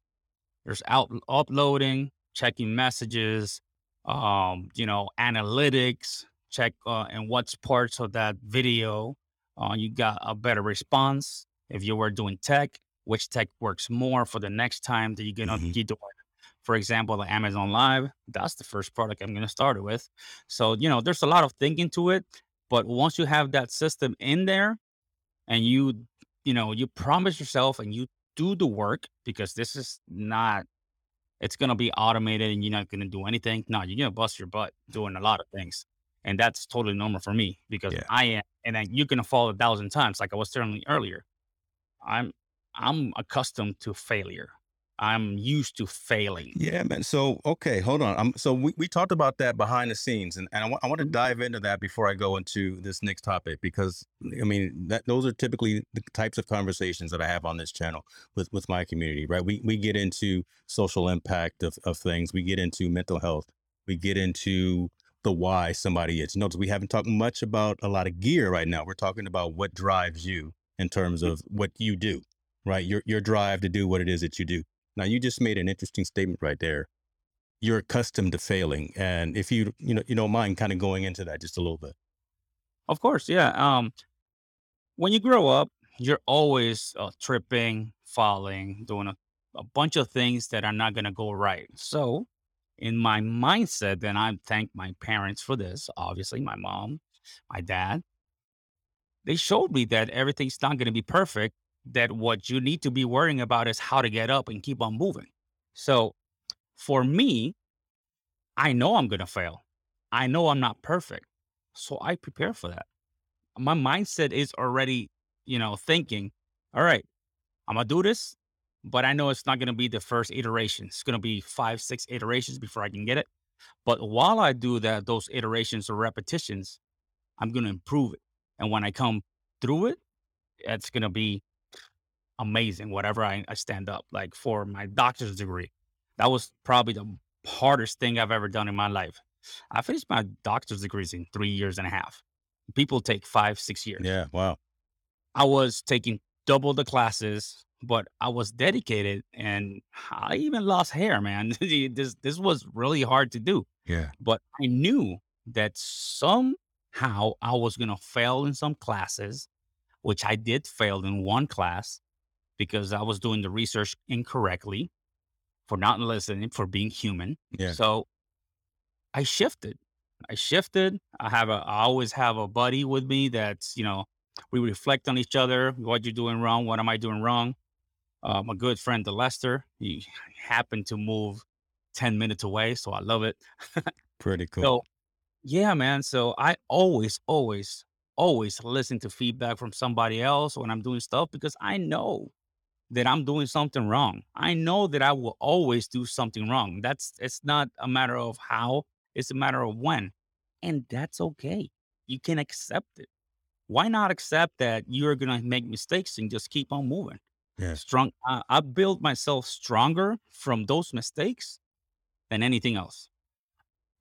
There's out uploading, checking messages, um, you know, analytics, check uh, and what's parts of that video uh, you got a better response. If you were doing tech, which tech works more for the next time that you're gonna Mhm. be doing. For example, the Amazon Live, that's the first product I'm gonna start it with. So, you know, there's a lot of thinking to it, but once you have that system in there and you, you know, you promise yourself and you do the work because this is not it's gonna be automated and you're not gonna do anything. No, you're gonna bust your butt doing a lot of things. And that's totally normal for me because Yeah. I am and then you're gonna fall a thousand times, like I was telling you earlier. I'm I'm accustomed to failure. I'm used to failing. Yeah, man. So, okay, hold on. Um, so we, we talked about that behind the scenes, and, and I, wa- I want to Mhm. dive into that before I go into this next topic because I mean that those are typically the types of conversations that I have on this channel with with my community. Right? We we get into social impact of of things. We get into mental health. We get into the why somebody is. Notice we haven't talked much about a lot of gear right now. We're talking about what drives you in terms of what you do. Right? Your your drive to do what it is that you do. Now, you just made an interesting statement right there. You're accustomed to failing, and if you you know you don't mind kind of going into that just a little bit. Of course, yeah. Um, when you grow up, you're always uh, tripping, falling, doing a, a bunch of things that are not going to go right. So, in my mindset, then I thank my parents for this. Obviously, my mom, my dad, they showed me that everything's not going to be perfect. That what you need to be worrying about is how to get up and keep on moving. So, for me, I know I'm going to fail. I know I'm not perfect. So, I prepare for that my mindset is already, you know, thinking, all right, I'm gonna do this, but I know it's not gonna be the first iteration. It's gonna be five, six iterations before I can get it. But while I do that, those iterations or repetitions, I'm going to improve it. And when I come through it, it's going to be amazing, whatever I, I stand up. Like for my doctor's degree, that was probably the hardest thing I've ever done in my life. I finished my doctor's degrees in three years and a half. People take five, six years. Yeah. Wow. I was taking double the classes, but I was dedicated and I even lost hair, man. this this was really hard to do. Yeah. But I knew that somehow I was gonna fail in some classes, which I did fail in one class because I was doing the research incorrectly for not listening, for being human. Yeah. So I shifted. I shifted. I have a I always have a buddy with me that's, you know, we reflect on each other, what you're doing wrong, what am I doing wrong. Uh, my good friend, the Lester, he happened to move 10 minutes away, so I love it. Pretty cool. So, yeah, man. So I always, always, always listen to feedback from somebody else when I'm doing stuff because I know that I'm doing something wrong. I know that I will always do something wrong. That's it's not a matter of how, it's a matter of when. And that's okay. You can accept it. Why not accept that you're gonna make mistakes and just keep on moving? Yeah. Strong I, I built myself stronger from those mistakes than anything else.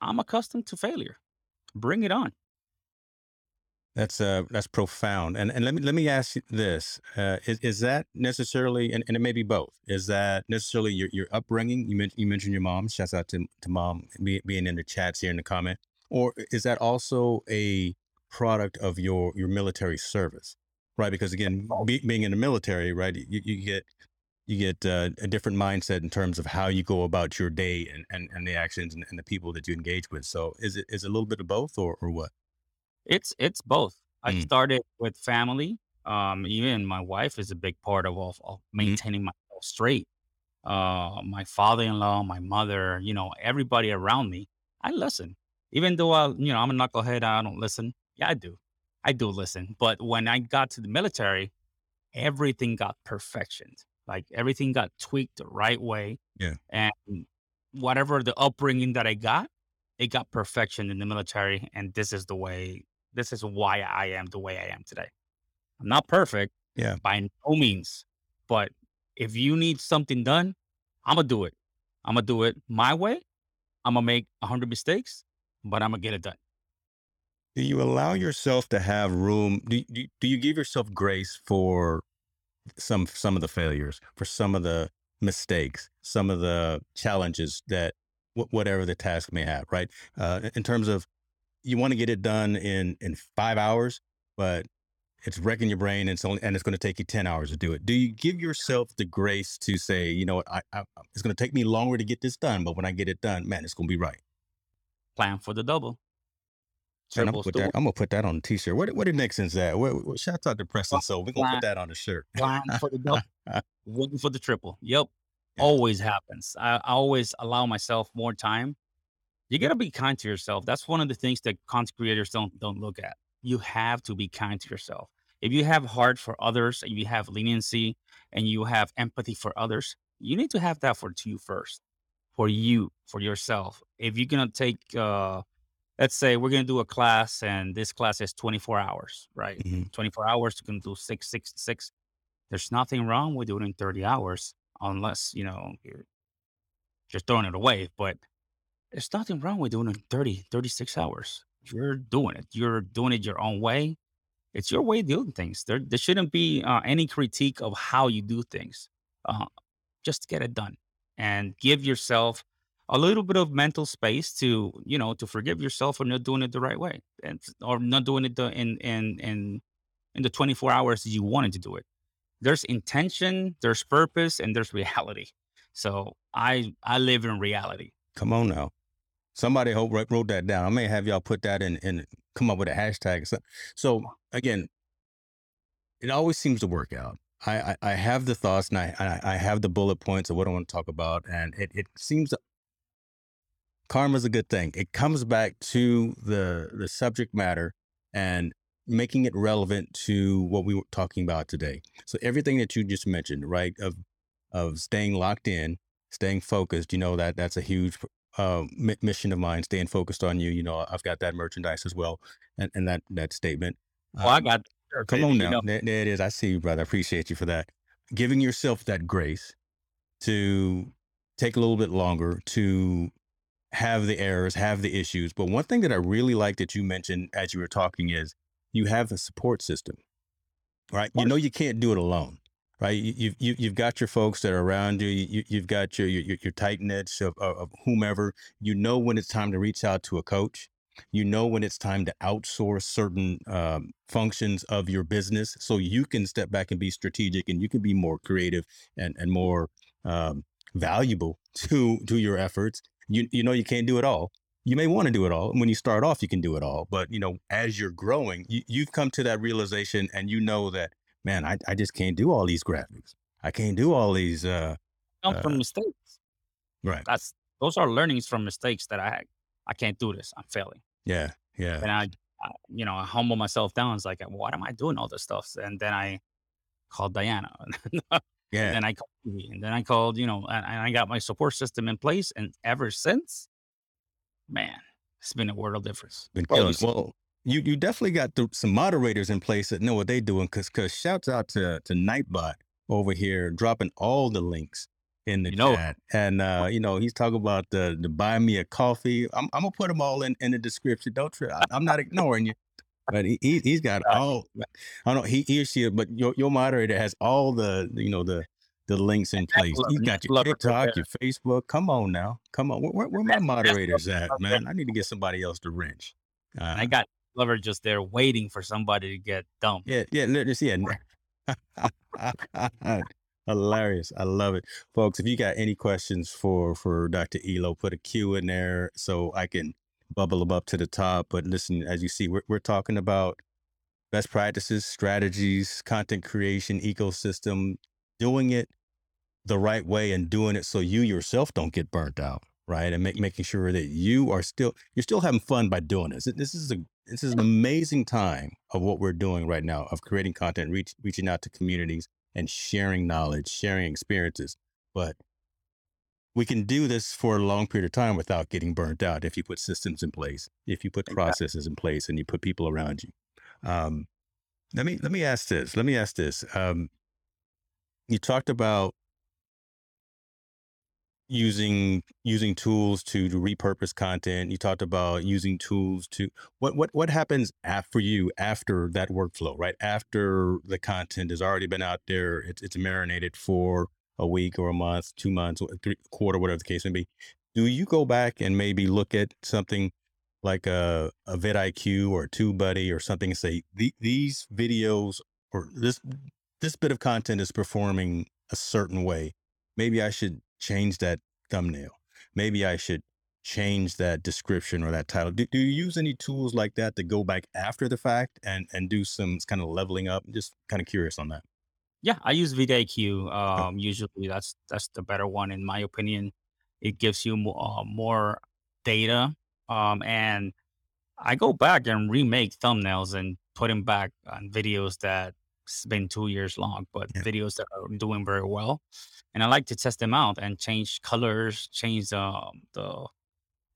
I'm accustomed to failure. Bring it on. That's uh that's profound. And and let me let me ask you this. Uh is, is that necessarily and, and it may be both. Is that necessarily your, your upbringing? You mentioned you mentioned your mom. Shouts out to, to mom be, being in the chats here in the comment. Or is that also a product of your your military service? Right? Because again, be, being in the military, right, you, you get you get uh, a different mindset in terms of how you go about your day and, and, and the actions and, and the people that you engage with. So is it is it a little bit of both or, or what? It's it's both. I Mm, started with family. Um, even my wife is a big part of of, of mhm. maintaining myself straight. Uh, my father-in-law, my mother, you know, everybody around me. I listen, even though I, you know, I'm a knucklehead. I don't listen. Yeah, I do. I do listen. But when I got to the military, everything got perfectioned. Like everything got tweaked the right way, Yeah. and whatever the upbringing that I got, it got perfection in the military. And this is the way. This is why I am the way I am today. I'm not perfect Yeah. by no means, but if you need something done, I'm gonna do it. I'm gonna do it my way. I'm gonna make a hundred mistakes, but I'm gonna get it done. Do you allow yourself to have room? Do, do, do you give yourself grace for some some of the failures, for some of the mistakes, some of the challenges that wh- whatever the task may have, right? Uh, in terms of you want to get it done in in five hours, but it's wrecking your brain and it's only and it's going to take you 10 hours to do it. Do you give yourself the grace to say, you know what, I, I it's going to take me longer to get this done, but when I get it done, man, it's going to be right. Plan for the double, I'm gonna put that. I'm gonna put that on a t-shirt. what, what did Nixon's at? Where, where, shout out to Preston. So we're gonna put that on a shirt. plan for the double, waiting for the triple. Yep, Yeah. always happens. I, I always allow myself more time. You gotta be kind to yourself. That's one of the things that content creators don't don't look at. You have to be kind to yourself. If you have heart for others, and you have leniency, and you have empathy for others, you need to have that for to you first, for you, for yourself. If you're gonna take, uh, let's say we're gonna do a class, and this class is 24 hours, right? Mhm. 24 hours, you can do six, six, six. There's nothing wrong with doing 30 hours, unless you know you're just throwing it away. But there's nothing wrong with doing it in 30, 36 hours. You're doing it. You're doing it your own way. It's your way of doing things. There, there shouldn't be uh, any critique of how you do things. Uh, just get it done and give yourself a little bit of mental space to, you know, to forgive yourself for not doing it the right way and or not doing it in in in in the 24 hours you wanted to do it. There's intention, there's purpose, and there's reality. So I I live in reality. Come on now. Somebody wrote, that down. I may have y'all put that in and come up with a hashtag. So, so again, it always seems to work out. I, I, I have the thoughts and I, I I have the bullet points of what I want to talk about, and it, it seems that karma's a good thing. It comes back to the the subject matter and making it relevant to what we were talking about today. So everything that you just mentioned, right, of of staying locked in, staying focused, you know that that's a huge uh, mi- mission of mine, staying focused on you. You know, I've got that merchandise as well, and, and that that statement. Well, I Um, got there, come baby. on You now, know, there, there it is. I see you, brother. I appreciate you for that. Giving yourself that grace to take a little bit longer to have the errors, have the issues. But one thing that I really like that you mentioned as you were talking is you have a support system, right? You know you can't do it alone, right? You, you've you, you've got your folks that are around you. you you've got your your, your tight knits of, of of whomever. You know when it's time to reach out to a coach. You know when it's time to outsource certain um, functions of your business, so you can step back and be strategic, and you can be more creative and and more um, valuable to to your efforts. You you know you can't do it all. You may want to do it all. When you start off, you can do it all. But you know, as you're growing, you, you've come to that realization, and you know that man, I, I just can't do all these graphics. I can't do all these. Uh, Comes from uh, mistakes. right. That's those are learnings from mistakes that I had. I can't do this. I'm failing. Yeah. Yeah. And I, I you know, I humble myself down. It's like, what am I doing all this stuff? And then I called Diana. and Yeah. then I called and then I called, you know, and, and I got my support system in place. And ever since, man, it's been a world of difference. Been Well, killing. see, Well, you you definitely got the, some moderators in place that know what they're doing. Cause cause shouts out to to Nightbot over here dropping all the links in the you know, chat, and uh, you know he's talking about the the buy me a coffee. I'm I'm gonna put them all in in the description. Don't trip. I, I'm not ignoring you, but he, he he's got all. I don't know he, he or she, but your your moderator has all the you know the the links in place. He's got your TikTok, your Facebook. Come on now, come on. Where, where, where my moderators at, man? I need to get somebody else to wrench. Uh, I got Lover just there waiting for somebody to get dumped. yeah, yeah, just yeah. Hilarious. I love it. Folks, if you got any questions for for Dr. Elo, put a Q in there so I can bubble them up to the top. But listen, as you see, we're we're talking about best practices, strategies, content creation, ecosystem, doing it the right way and doing it so you yourself don't get burnt out, right? And make, making sure that you are still you're still having fun by doing this. This is a this is an amazing time of what we're doing right now of creating content, reach, reaching out to communities and sharing knowledge, sharing experiences. But we can do this for a long period of time without getting burnt out if you put systems in place, if you put processes in place, and you put people around you. Um, let me let me ask this. Let me ask this. Um, you talked about using using tools to, to repurpose content. You talked about using tools to what what what happens after for you after that workflow, right? After the content has already been out there, it's it's marinated for a week or a month, two months, or three quarter, whatever the case may be. Do you go back and maybe look at something like a a vidIQ or a TubeBuddy or something and say these videos or this this bit of content is performing a certain way. Maybe I should change that thumbnail. Maybe I should change that description or that title. Do, do you use any tools like that to go back after the fact and and do some kind of leveling up? Just kind of curious on that. Yeah, I use vidIQ. Oh, Um, usually that's that's the better one in my opinion. It gives you more, uh, more data. Um, and I go back and remake thumbnails and put them back on videos that it's been two years long, but yeah. videos that are doing very well. And I like to test them out and change colors, change um, the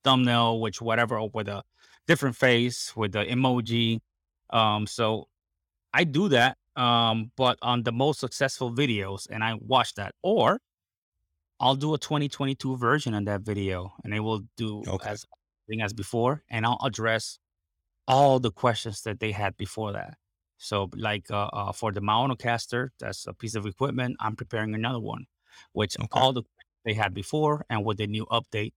thumbnail, which whatever, with a different face, with the emoji. Um, so I do that, um, but on the most successful videos, and I watch that, or I'll do a 2022 version of that video, and it will do Okay. as thing as before, and I'll address all the questions that they had before that. So, like uh, uh, for the Maonocaster, that's a piece of equipment. I'm preparing another one, which Okay. all the they had before, and with the new update,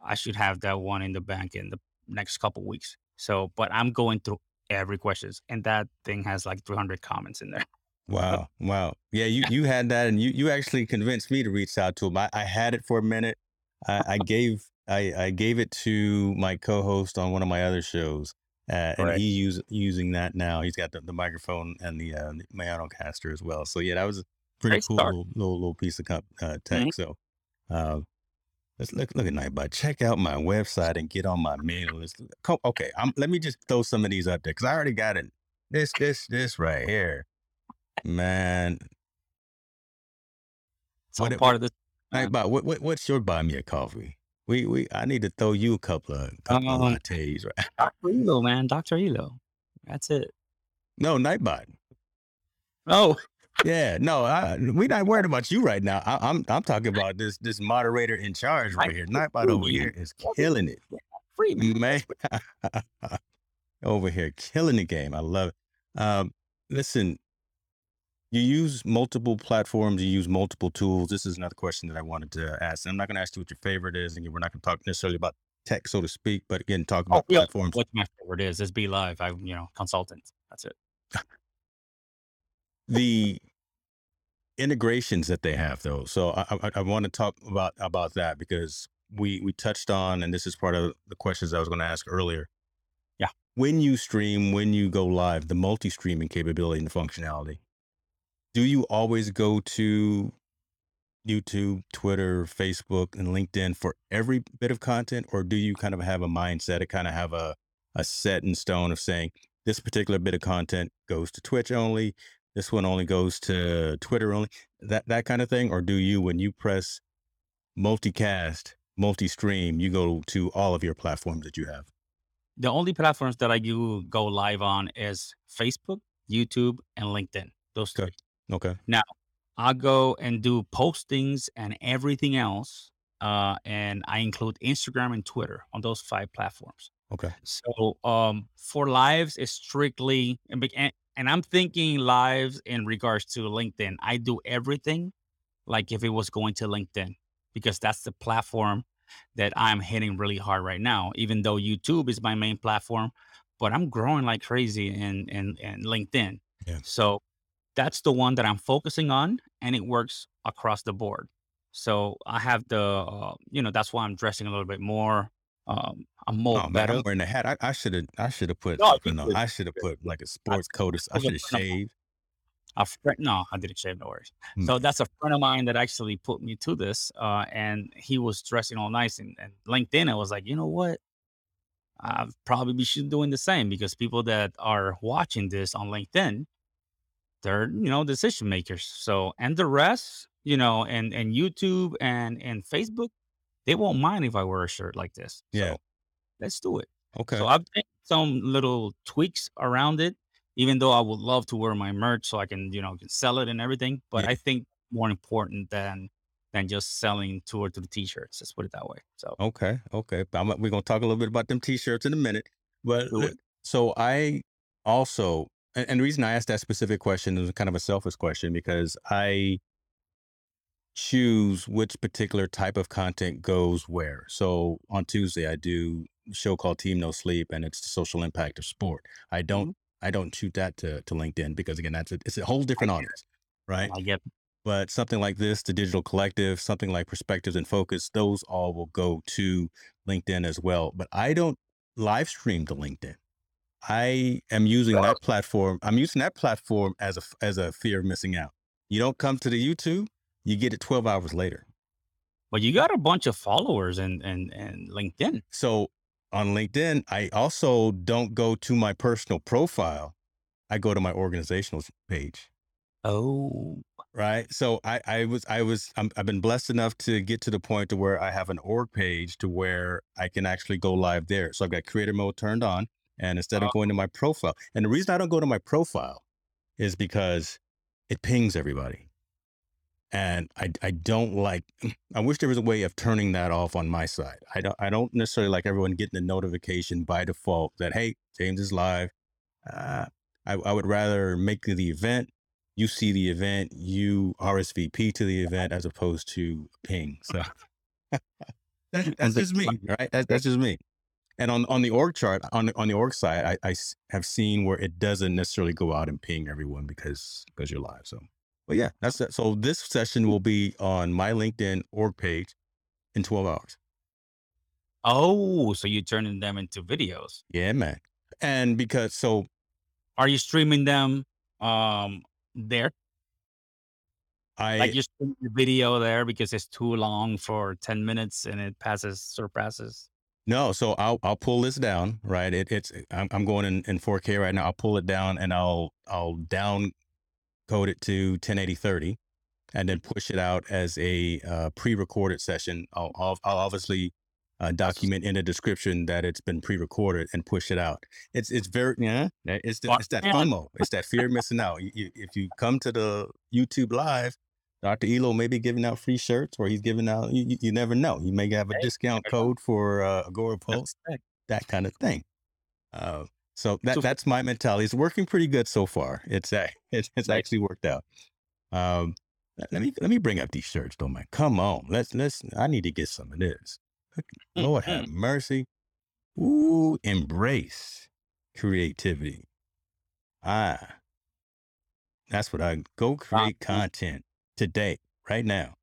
I should have that one in the bank in the next couple weeks. So, but I'm going through every questions, and that thing has like 300 comments in there. Wow. Wow. Yeah, you you had that and you you actually convinced me to reach out to him. I, I had it for a minute. I, I gave I, I gave it to my co-host on one of my other shows. Uh, and Right. he use using that now. He's got the, the microphone and the uh, the Maonocaster as well. So yeah, that was pretty Great cool start. little little, little piece of comp, uh, tech. So uh, let's look look at Nightbot. Check out my website and get on my mail list. Okay, I'm, let me just throw some of these up there because I already got it. This this this right here, man. It's all What it, part of this. Nightbot, what, what what's your buy me a coffee? We we I need to throw you a couple of couple of Um, lattes, right? Dr. Elo, man, Dr. Elo. That's it. No, Nightbot. Oh, Yeah, no, I, we're not worried about you right now. I, I'm I'm talking about this this moderator in charge right here. Nightbot over here is killing it, free, man. over here killing the game. I love it. Um, listen, you use multiple platforms. You use multiple tools. This is another question that I wanted to ask. I'm not going to ask you what your favorite is, and we're not going to talk necessarily about tech, so to speak, but again, talk Oh, about yeah. platforms. What my favorite is is BeLive. I'm, you know, consultant. That's it. The integrations that they have though. So i, I, I want to talk about about that because we we touched on and this is part of the questions i was going to ask earlier. Yeah. when you stream when you go live the multi-streaming capability and functionality do you always go to youtube twitter facebook and linkedin for every bit of content? Or do you kind of have a mindset to kind of have a, a set in stone of saying this particular bit of content goes to twitch only this one only goes to Twitter only, that that kind of thing, or do you when you press multicast, multi-stream, you go to all of your platforms that you have? The only platforms that I do go live on is Facebook, YouTube, and LinkedIn. Those Okay. three. Okay. Now I go and do postings and everything else. Uh, and I include Instagram and Twitter on those five platforms. Okay. So um, for lives, it's strictly and, and I'm thinking lives in regards to LinkedIn. I do everything like if it was going to LinkedIn because that's the platform that I'm hitting really hard right now. Even though YouTube is my main platform, but I'm growing like crazy in in, in LinkedIn. Yeah. So that's the one that I'm focusing on, and it works across the board. So I have the uh, you know that's why I'm dressing a little bit more. Um, I'm more Oh man, better. I'm wearing a hat. I, I should have I should have put No, you good. I should have put like a sports coat. or s- I was a should have friend of mine. shaved. a friend no i didn't shave no worries Mm. so that's a friend of mine that actually put me to this uh, and he was dressing all nice and, and linkedin i was like you know what i probably be should doing the same because people that are watching this on linkedin they're you know decision makers so and the rest you know and and youtube and and facebook they won't mind if i wear a shirt like this Yeah. so let's do it Okay. so I've made some little tweaks around it, even though I would love to wear my merch so I can, you know, can sell it and everything. But Yeah. I think more important than than just selling two or three t-shirts. Let's put it that way. So Okay. Okay. But I'm, we're gonna talk a little bit about them t-shirts in a minute. But uh, it. so I also and, and the reason I asked that specific question is kind of a selfish question because I choose which particular type of content goes where. So on Tuesday I do a show called Team No Sleep and it's the social impact of sport. I don't mm-hmm. I don't shoot that to, to LinkedIn because again that's a, it's a whole different audience, right? I get But something like this, the digital collective, something like perspectives and focus, those all will go to LinkedIn as well. But I don't live stream to LinkedIn. I am using that platform. I'm using that platform as a as a fear of missing out. You don't come to the YouTube, you get it 12 hours later. but you got a bunch of followers and and and LinkedIn. So on LinkedIn, I also don't go to my personal profile. I go to my organizational page. Oh, right so i i was i was I'm, i've been blessed enough to get to the point to where i have an org page to where i can actually go live there so i've got creator mode turned on and instead of going to my profile and the reason i don't go to my profile is because it pings everybody and i i don't like i wish there was a way of turning that off on my side i don't i don't necessarily like everyone getting a notification by default that hey james is live uh, I, I would rather make the event you see the event, you RSVP to the event as opposed to ping. So that's, that's just me, right? That's, that's just me. And on, on the org chart, on the, on the org side, I have seen where it doesn't necessarily go out and ping everyone because because you're live. So, but yeah, that's it. So this session will be on my LinkedIn org page in 12 hours. oh, so you're turning them into videos. Yeah, man. And because so Are you streaming them um there? I Like you stream the video there because it's too long for 10 minutes and it passes surpasses. No, so I'll I'll pull this down, right? It, it's I'm, I'm going in, in 4K right now. I'll pull it down and I'll I'll down code it to 1080 30 and then push it out as a uh, pre-recorded session. I'll, I'll I'll obviously uh, document in the description that it's been pre-recorded and push it out. It's it's very yeah. It's the, it's that FOMO. It's that fear of missing out. You, you, if you come to the YouTube live, Dr. Elo may be giving out free shirts, or he's giving out. You, you never know. You may have a discount code for uh, Agorapulse, that kind of thing. Uh, so that that's my mentality. It's working pretty good so far. It's uh, it's, it's actually worked out. Um, let me let me bring up these shirts, don't mind. Come on, let's let's. I need to get some of this. Lord have mm-hmm. mercy. Ooh, embrace creativity. Ah, that's what I go create content today, right now,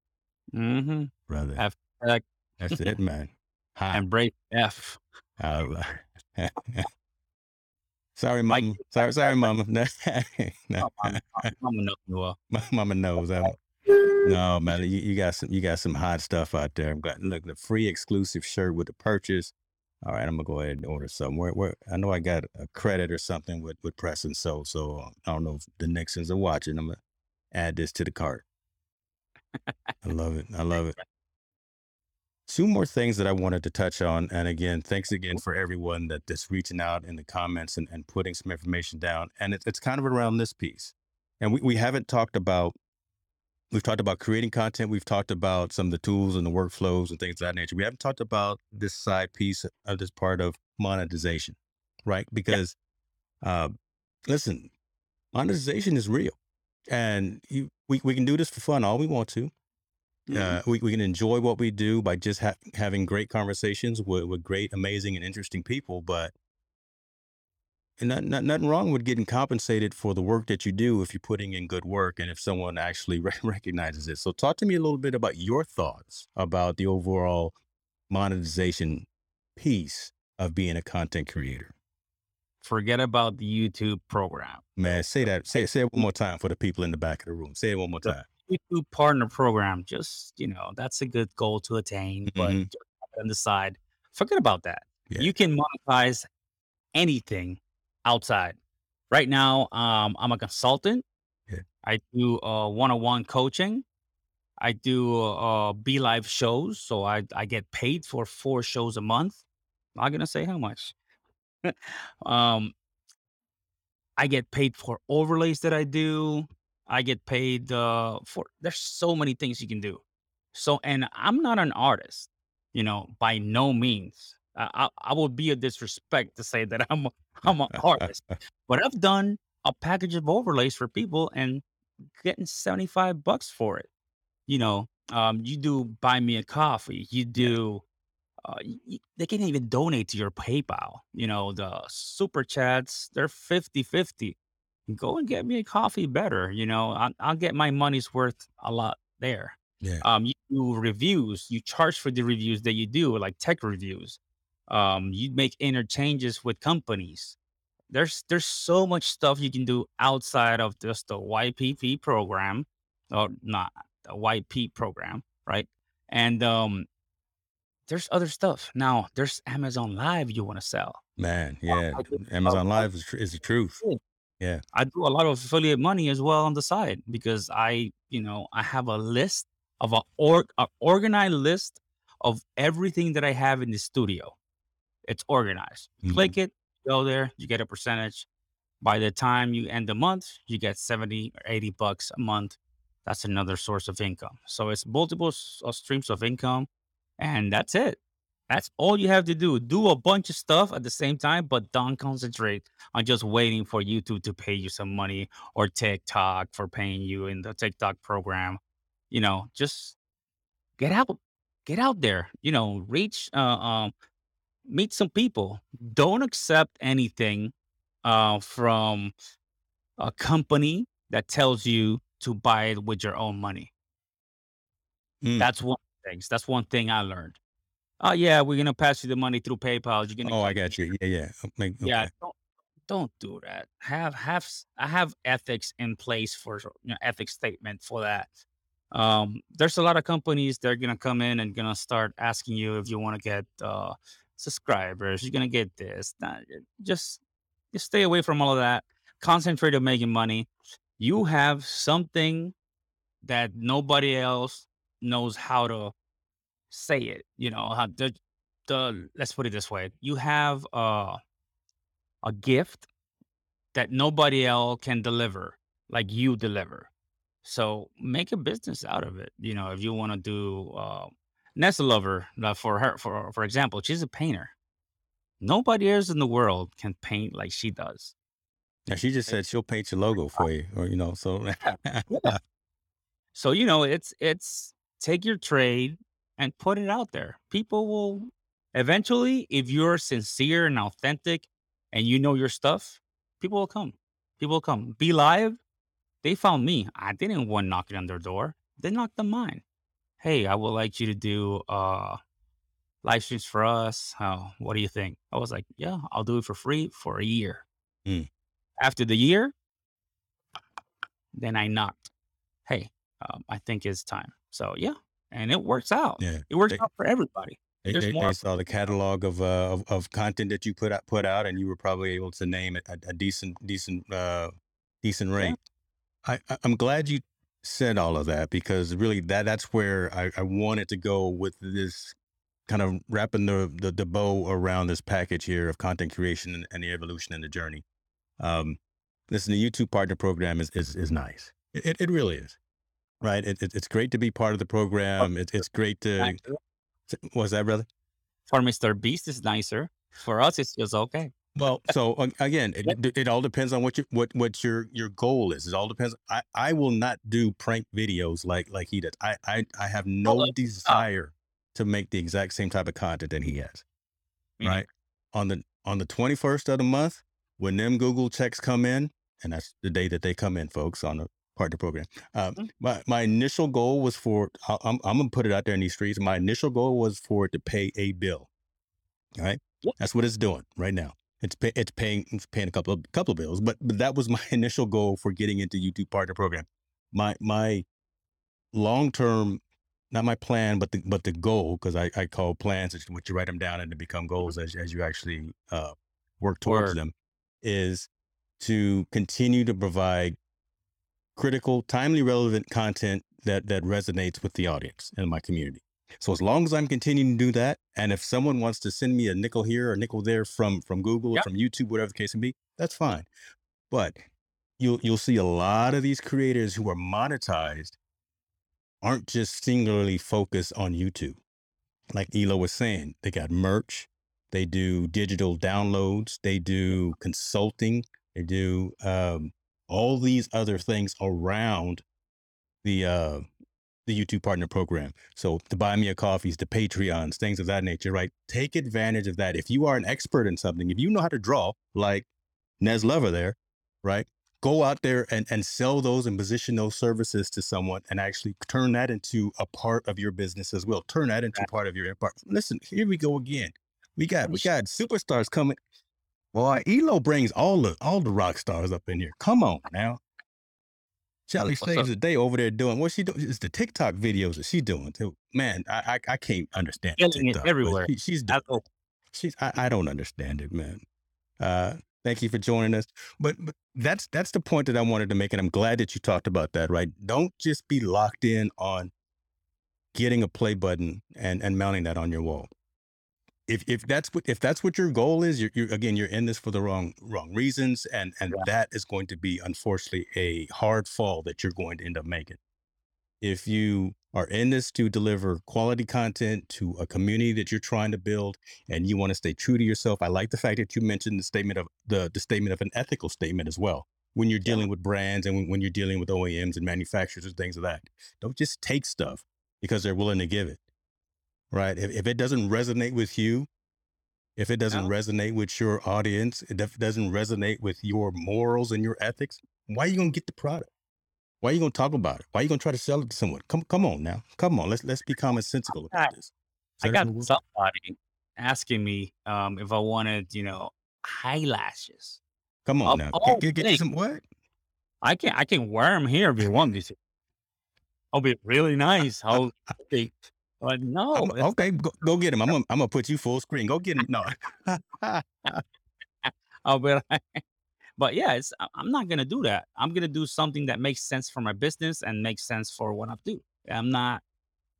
Mm-hmm. brother. F, That's it, man. Hi. embrace F. Uh, sorry, mama. Sorry, sorry, mama. No, no. Mama, knows well. My mama knows. I'm, no, man, you, you got some you got some hot stuff out there. I'm got look the free exclusive shirt with the purchase. All right, I'm gonna go ahead and order some. Where, where I know I got a credit or something with with Press and Sew, so uh, I don't know if the Nixons are watching. I'm gonna add this to the cart. I love it. I love it. Two more things that I wanted to touch on, and again, thanks again for everyone that that's reaching out in the comments and, and putting some information down. And it's it's kind of around this piece, and we, we haven't talked about We've talked about creating content. We've talked about some of the tools and the workflows and things of that nature. We haven't talked about this side piece of this part of monetization, right? Because, yeah. uh, listen, monetization is real, and you, we we can do this for fun all we want to. Mm-hmm. Uh, we, we can enjoy what we do by just ha- having great conversations with, with great, amazing, and interesting people. But and not, not, nothing wrong with getting compensated for the work that you do if you're putting in good work and if someone actually re- recognizes it. So, talk to me a little bit about your thoughts about the overall monetization piece of being a content creator. Forget about the YouTube program. Man, say that. Say say it one more time for the people in the back of the room. Say it one more time. YouTube partner program. Just you know, that's a good goal to attain, but mm-hmm. on the side, forget about that. Yeah. You can monetize anything outside. Right now, um, I'm a consultant. Yeah. I do uh, one-on-one coaching. I do uh, BeLive shows, so I I get paid for four shows a month. I'm not gonna say how much. um, I get paid for overlays that I do. I get paid uh, for. There's so many things you can do. So, and I'm not an artist, you know, by no means. I, I, I would be a disrespect to say that I'm a, I'm an artist, but I've done a package of overlays for people and getting 75 bucks for it. You know, um, you do buy me a coffee, you do, uh, y- they can't even donate to your PayPal. You know, the super chats, they're 50 50. Go and get me a coffee better. You know, I, I'll get my money's worth a lot there. Yeah. Um, you do reviews, you charge for the reviews that you do, like tech reviews. Um, you make interchanges with companies. There's there's so much stuff you can do outside of just the YPP program, or not the YP program, right? And um, there's other stuff. Now there's Amazon Live you want to sell. Man, yeah, Amazon Live is, is the truth. Yeah, I do a lot of affiliate money as well on the side because I, you know, I have a list of a org, a organized list of everything that I have in the studio. It's organized. Mm-hmm. Click it, go there, you get a percentage. By the time you end the month, you get 70 or 80 bucks a month. That's another source of income. So it's multiple uh, streams of income, and that's it. That's all you have to do. Do a bunch of stuff at the same time, but don't concentrate on just waiting for YouTube to pay you some money or TikTok for paying you in the TikTok program. You know, just get out, get out there. You know, reach uh, um, meet some people. Don't accept anything uh, from a company that tells you to buy it with your own money. Mm. That's one things. That's one thing I learned. Oh yeah, we're gonna pass you the money through PayPal. You're gonna. Oh, I got you. Yeah, yeah. Okay. Yeah. Don't, don't do that. Have have I have ethics in place for you know, ethics statement for that. Um, there's a lot of companies that are gonna come in and gonna start asking you if you want to get uh, subscribers. You're gonna get this. just just stay away from all of that. Concentrate on making money. You have something that nobody else knows how to say it. You know, how the let's put it this way: you have uh, a gift that nobody else can deliver, like you deliver. So make a business out of it. You know, if you want to do uh, Nessa Lover, uh, for her, for for example, she's a painter. Nobody else in the world can paint like she does. Now she just said she'll paint your logo for you, or you know, so Yeah. So you know, it's it's take your trade and put it out there. People will eventually, if you're sincere and authentic, and you know your stuff, people will come. People will come. BeLive. They found me. I didn't want knocking on their door. They knocked on mine. Hey, I would like you to do uh live streams for us. Oh, what do you think? I was like, yeah, I'll do it for free for a year. Mm. After the year, then I knocked. Hey, um, I think it's time. So yeah, and it works out. yeah. It works They- out for everybody. They, they, more. they saw the catalog of, uh, of of content that you put out put out, and you were probably able to name it a, a decent decent uh, decent Yeah. rate. I, I I'm glad you said all of that because really that that's where I, I wanted to go with this kind of wrapping the, the the bow around this package here of content creation and, and the evolution and the journey. Um, listen, the YouTube partner program is is, is nice. It it really is. Right. It, it, it's great to be part of the program. It, it's great to. What's that, brother? For Mr. Beast is nicer. For us, it's just okay. Well, so uh, again, it, it, all depends on what your what what your your goal is. It all depends. I I will not do prank videos like like he does. I I I have no desire to make the exact same type of content that he has. Neither. Right on the on the twenty first of the month when them Google checks come in, and that's the day that they come in, folks, on the partner program. Um, Mhm. my my initial goal was for I- I'm I'm gonna put it out there in these streets. My initial goal was for it to pay a bill. All right, Yep. that's what it's doing right now. It's pay, it's paying it's paying a couple of couple of bills, but but that was my initial goal for getting into YouTube partner program. My my long term, not my plan, but the but the goal because I I call plans what you write them down and they become goals as as you actually uh, work towards Word. them is to continue to provide critical, timely, relevant content that that resonates with the audience and my community. So as long as I'm continuing to do that, and if someone wants to send me a nickel here or a nickel there from from Google, Yep. from YouTube, whatever the case may be, that's fine. But you'll you'll see a lot of these creators who are monetized aren't just singularly focused on YouTube. Like Elo was saying, they got merch, they do digital downloads, they do consulting, they do um, all these other things around the uh, the YouTube partner program. So the buy me a coffees, the Patreons, things of that nature, right? Take advantage of that. If you are an expert in something, if you know how to draw, like Nez Lover there, right? Go out there and, and sell those and position those services to someone and actually turn that into a part of your business as well. Turn that into part of your part. Listen, here we go again. We got we got superstars coming. Boy, Elo brings all the all the rock stars up in here. Come on now. What's saves the day over there doing what she doing. It's the TikTok videos that she doing too. Man, I I, I can't understand TikTok. everywhere. She, she's doing she's I, I don't understand it, man. Uh thank you for joining us. But but that's that's the point that I wanted to make, and I'm glad that you talked about that, right? Don't just be locked in on getting a play button and and mounting that on your wall. If if that's what if that's what your goal is, you're, you're again you're in this for the wrong wrong reasons, and and Yeah. that is going to be unfortunately a hard fall that you're going to end up making if you are in this to deliver quality content to a community that you're trying to build and you want to stay true to yourself i like the fact that you mentioned the statement of the, the statement of an ethical statement as well when you're Yeah. dealing with brands and when, when you're dealing with oems and manufacturers and things of that don't just take stuff because they're willing to give it right if, if it doesn't resonate with you if it doesn't Yeah. resonate with your audience if it doesn't resonate with your morals and your ethics why are you going to get the product why are you gonna talk about it? Why are you gonna try to sell it to someone? Come, come on now, come on. Let's let's be commonsensical about this. Is I got somebody asking me um, if I wanted, you know, eyelashes Come on now, get, get, get some what? I can I can wear them here if you want me to. I'll be really nice. I'll but no, I'm- okay, go, go get him. I'm gonna, I'm gonna put you full screen. Go get him. No, I'll be like, but yeah, it's I- I'm not gonna do that. I'm gonna do something that makes sense for my business and makes sense for what I do. I'm not.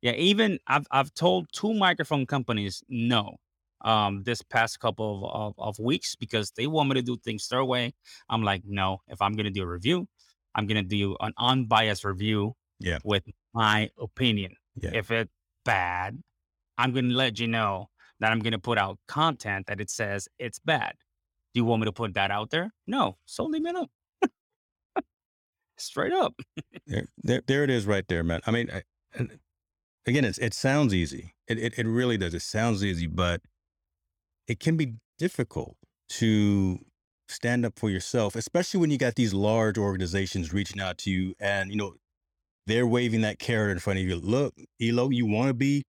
Yeah, even I've I've told two microphone companies no. um, this past couple of, of, of weeks because they want me to do things their way. I'm like, no, if I'm to do a review, I'm to do an unbiased review Yeah. with my opinion. Yeah. If it's bad, I'm going to let you know that I'm going to put out content that it says it's bad. Do you want me to put that out there? No. So leave me alone. Straight up. There, there, there it is right there, man. I mean, I, again, it's, it sounds easy. It, it, it really does. It sounds easy, but it can be difficult to stand up for yourself, especially when you got these large organizations reaching out to you and, you know, they're waving that carrot in front of you. Look, Elo, you want to be,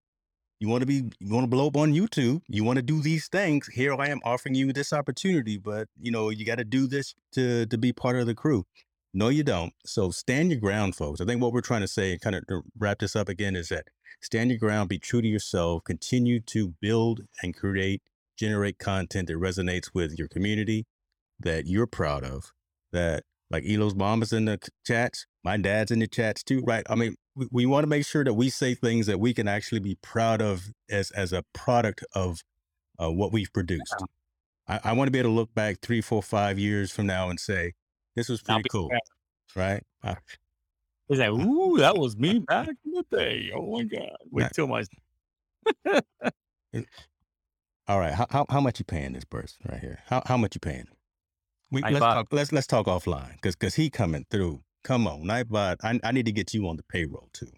you want to be, you want to blow up on YouTube. You want to do these things. Here I am offering you this opportunity, but you know, you got to do this to, to be part of the crew. No, you don't. So stand your ground, folks. I think what we're trying to say and kind of wrap this up again is that stand your ground, be true to yourself, continue to build and create, generate content that resonates with your community that you're proud of. That like Elo's mom is in the chats, my dad's in the chats too, right? I mean, we, we want to make sure that we say things that we can actually be proud of as as a product of uh, what we've produced. I, I want to be able to look back three, four, five years from now and say, this was pretty cool, back. right? Uh, He's like, ooh, that was me back in the day. Oh my God. Wait till my all right, how, how how much you paying this person right here? How how much you paying? We I let's bought- talk let's let's talk offline because because he coming through. Come on, Nightbot. I I need to get you on the payroll too.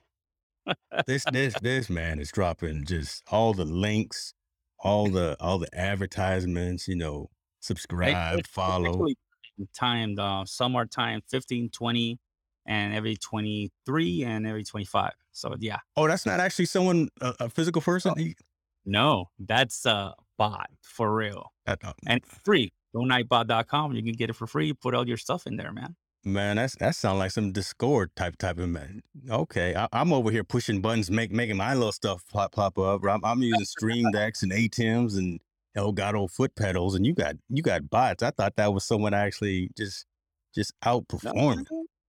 this this this man is dropping just all the links, all the all the advertisements. You know, subscribe, it's follow. timed uh some are timed 15 20 and every 23 and every 25 so yeah Oh, that's not actually someone a, a physical person. He- no that's a bot for real uh, and free donightbot.com you can get it for free put all your stuff in there man Man, that's that sounds like some Discord type type of man. Okay, I, I'm over here pushing buttons, make making my little stuff pop pop up. I'm, I'm using Stream Decks and ATEMs and Elgato foot pedals, and you got you got bots. I thought that was someone actually just just outperformed.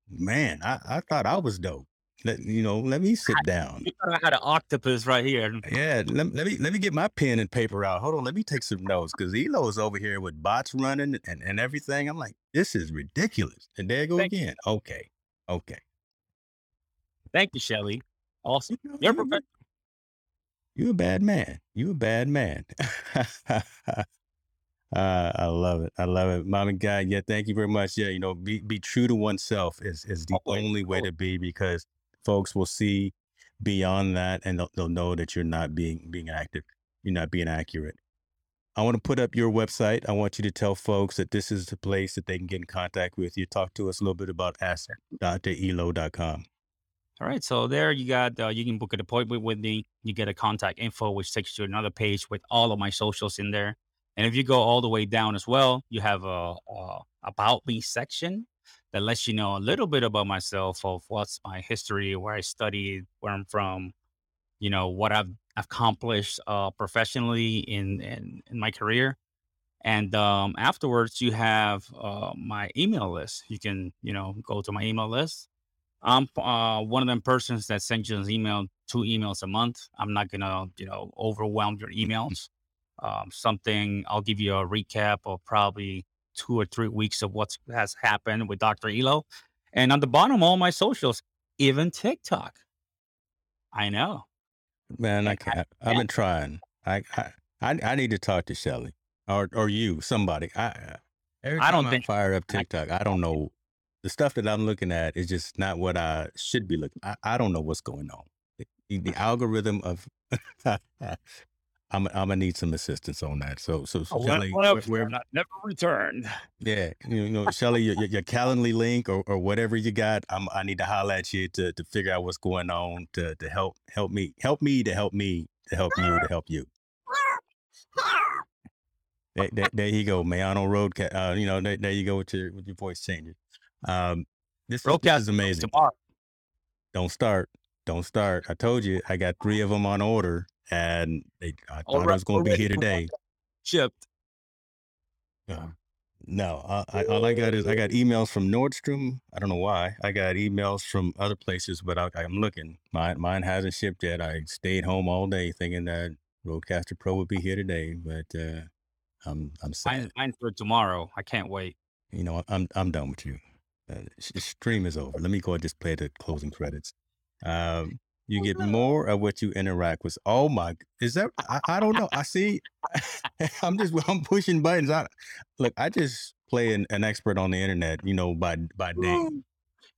Man, I, I thought I was dope. Let you know, let me sit down. you thought i had an octopus right here Yeah, let, let me let me get my pen and paper out. Hold on, let me take some notes because Elo is over here with bots running and, and everything. I'm like, this is ridiculous. And there you go Thank again. Okay, okay. thank you shelly awesome You know, you're you- perfect You a bad man. You a bad man. uh, I love it. I love it. Mom and God, yeah, thank you very much. Yeah, you know, be be true to oneself is is the Always, only way to be because folks will see beyond that and they'll, they'll know that you're not being being active. You're not being accurate. I want to put up your website. I want you to tell folks that this is the place that they can get in contact with you. Talk to us a little bit about ask.elo.com. All right, so there you got uh, you can book an appointment with me. You get a contact info, which takes you to another page with all of my socials in there. And if you go all the way down as well, you have a, a about me section that lets you know a little bit about myself, of what's my history, where I studied, where I'm from, you know, what I've accomplished uh, professionally in, in in my career. And um, afterwards, you have uh, my email list. You can, you know, go to my email list I'm uh, one of them persons that sends you an email, two emails a month. I'm not gonna, you know, overwhelm your emails. Um, something I'll give you a recap of probably two or three weeks of what has happened with Dr. Elo, and on the bottom, all my socials, even TikTok. I know. Man, I I- can't. I've been trying. I, I I I need to talk to Shelly or or you, somebody. I I- every I don't think- fire up I- TikTok. I don't know the stuff that I'm looking at is just not what I should be looking. I, I don't know what's going on. The, the algorithm of I'm I'm gonna need some assistance on that. So so, so Shelly, where, where- not never returned. yeah, you know, Shelly, your, your, your Calendly link or, or whatever you got, I'm, I need to holler at you to, to figure out what's going on to, to help help me help me to help me to help you to help you. There, there, there you go, Mayano Road. Uh, you know, there, there you go with your with your voice changing. Um, this, is- this Roadcast is amazing. tomorrow. Don't start. Don't start. I told you I got three of them on order, and they, I thought it Alre- was going to be here today. Shipped. Uh, no, uh, I, all I got is I got emails from Nordstrom. I don't know why. I got emails from other places, but I, I'm looking. Mine, mine hasn't shipped yet. I stayed home all day thinking that RODECaster Pro would be here today, but uh, I'm I'm sad. Mine, mine for tomorrow. I can't wait. You know, I'm I'm done with you. Uh, stream is over. Let me go and just play the closing credits. Um, you get more of what you interact with. Oh my, is that? I, I don't know. I see. I'm just I'm pushing buttons. I look. I just play an, an expert on the internet. You know, by by name.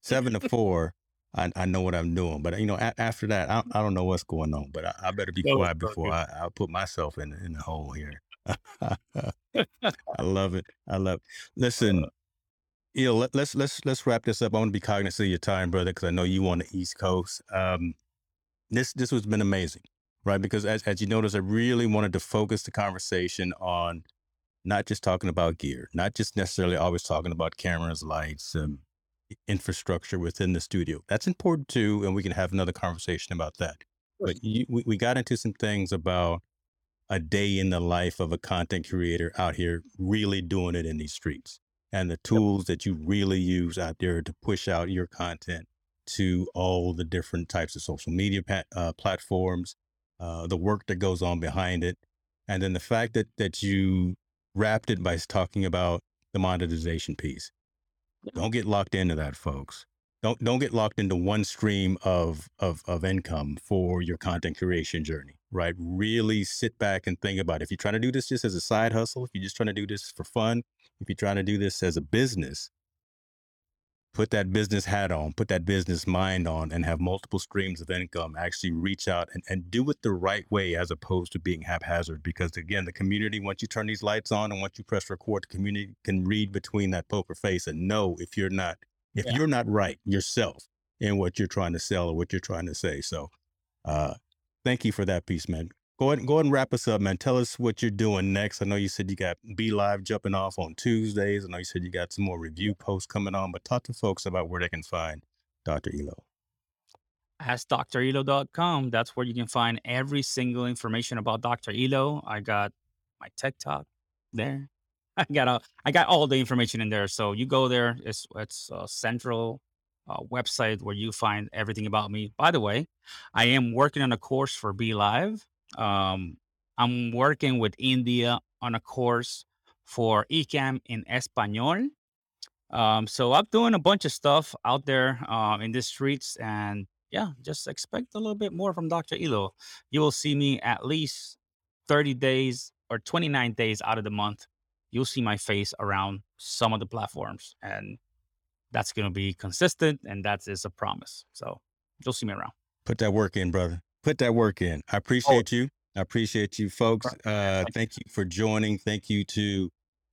Seven to four. I, I know what I'm doing, but you know, a- after that, I, I don't know what's going on. But I, I better be So, quiet before. I, I put myself in in the hole here. I love it. I love. It. Listen, you know, let, let's let's let's wrap this up. I want to be cognizant of your time, brother, because I know you on the East Coast. Um, this this has been amazing, right? Because as as you notice, I really wanted to focus the conversation on not just talking about gear, not just necessarily always talking about cameras, lights, um, infrastructure within the studio. That's important too, and we can have another conversation about that. But you, we, we got into some things about a day in the life of a content creator out here really doing it in these streets and the Yep. tools that you really use out there to push out your content to all the different types of social media uh, platforms, uh, the work that goes on behind it, and then the fact that that you wrapped it by talking about the monetization piece. Don't get locked into that, folks. Don't don't get locked into one stream of of of income for your content creation journey. Right? Really sit back and think about it. if you're trying to do this just as a side hustle, if you're just trying to do this for fun, if you're trying to do this as a business, put that business hat on, put that business mind on, and have multiple streams of income. Actually reach out and, and do it the right way as opposed to being haphazard. Because again, the community, once you turn these lights on and once you press record, the community can read between that poker face and know if you're not if Yeah. you're not right yourself in what you're trying to sell or what you're trying to say. So uh thank you for that piece, man. Go ahead, go ahead and wrap us up, man. Tell us what you're doing next. I know you said you got BeLive jumping off on Tuesdays. I know you said you got some more review posts coming on, but talk to folks about where they can find Dr. Elo. AskDrElo.com. That's where you can find every single information about Dr. Elo. I got my TikTok there. I got all, I got all the information in there. So you go there. It's it's a central uh, website where you find everything about me. By the way, I am working on a course for BeLive. Um, I'm working with India on a course for Ecamm in Espanol. Um, so I'm doing a bunch of stuff out there um, in the streets, and yeah, just expect a little bit more from Dr. Elo. You will see me at least 30 days or 29 days out of the month. You'll see my face around some of the platforms, and that's going to be consistent, and that is a promise. So you'll see me around. Put that work in, brother. Put that work in. I Oh, appreciate you. I appreciate you, folks. Uh, Thank you. thank you for joining. Thank you to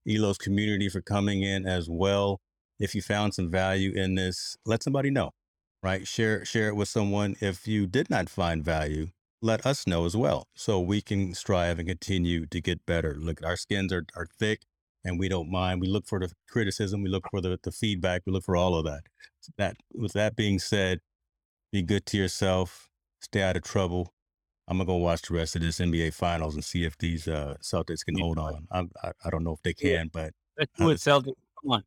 Elo's community for coming in as well. If you found some value in this, let somebody know. Right? Share share it with someone. If you did not find value, let us know as well, so we can strive and continue to get better. Look, our skins are are thick, and we don't mind. We look for the criticism. We look for the the feedback. We look for all of that. That with that being said, be good to yourself. Stay out of trouble. I'm gonna go watch the rest of this NBA Finals and see if these uh, Celtics can Yeah. hold on. I'm, I I don't know if they Yeah. can, but Let's do it, Celtic. Come on.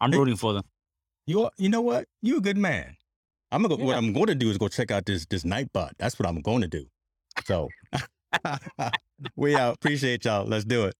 I'm hey, rooting for them. you are- you know what? You're a good man. I'm gonna go, what I'm going to do is go check out this this Nightbot. That's what I'm going to do. So we out. Appreciate y'all. Let's do it.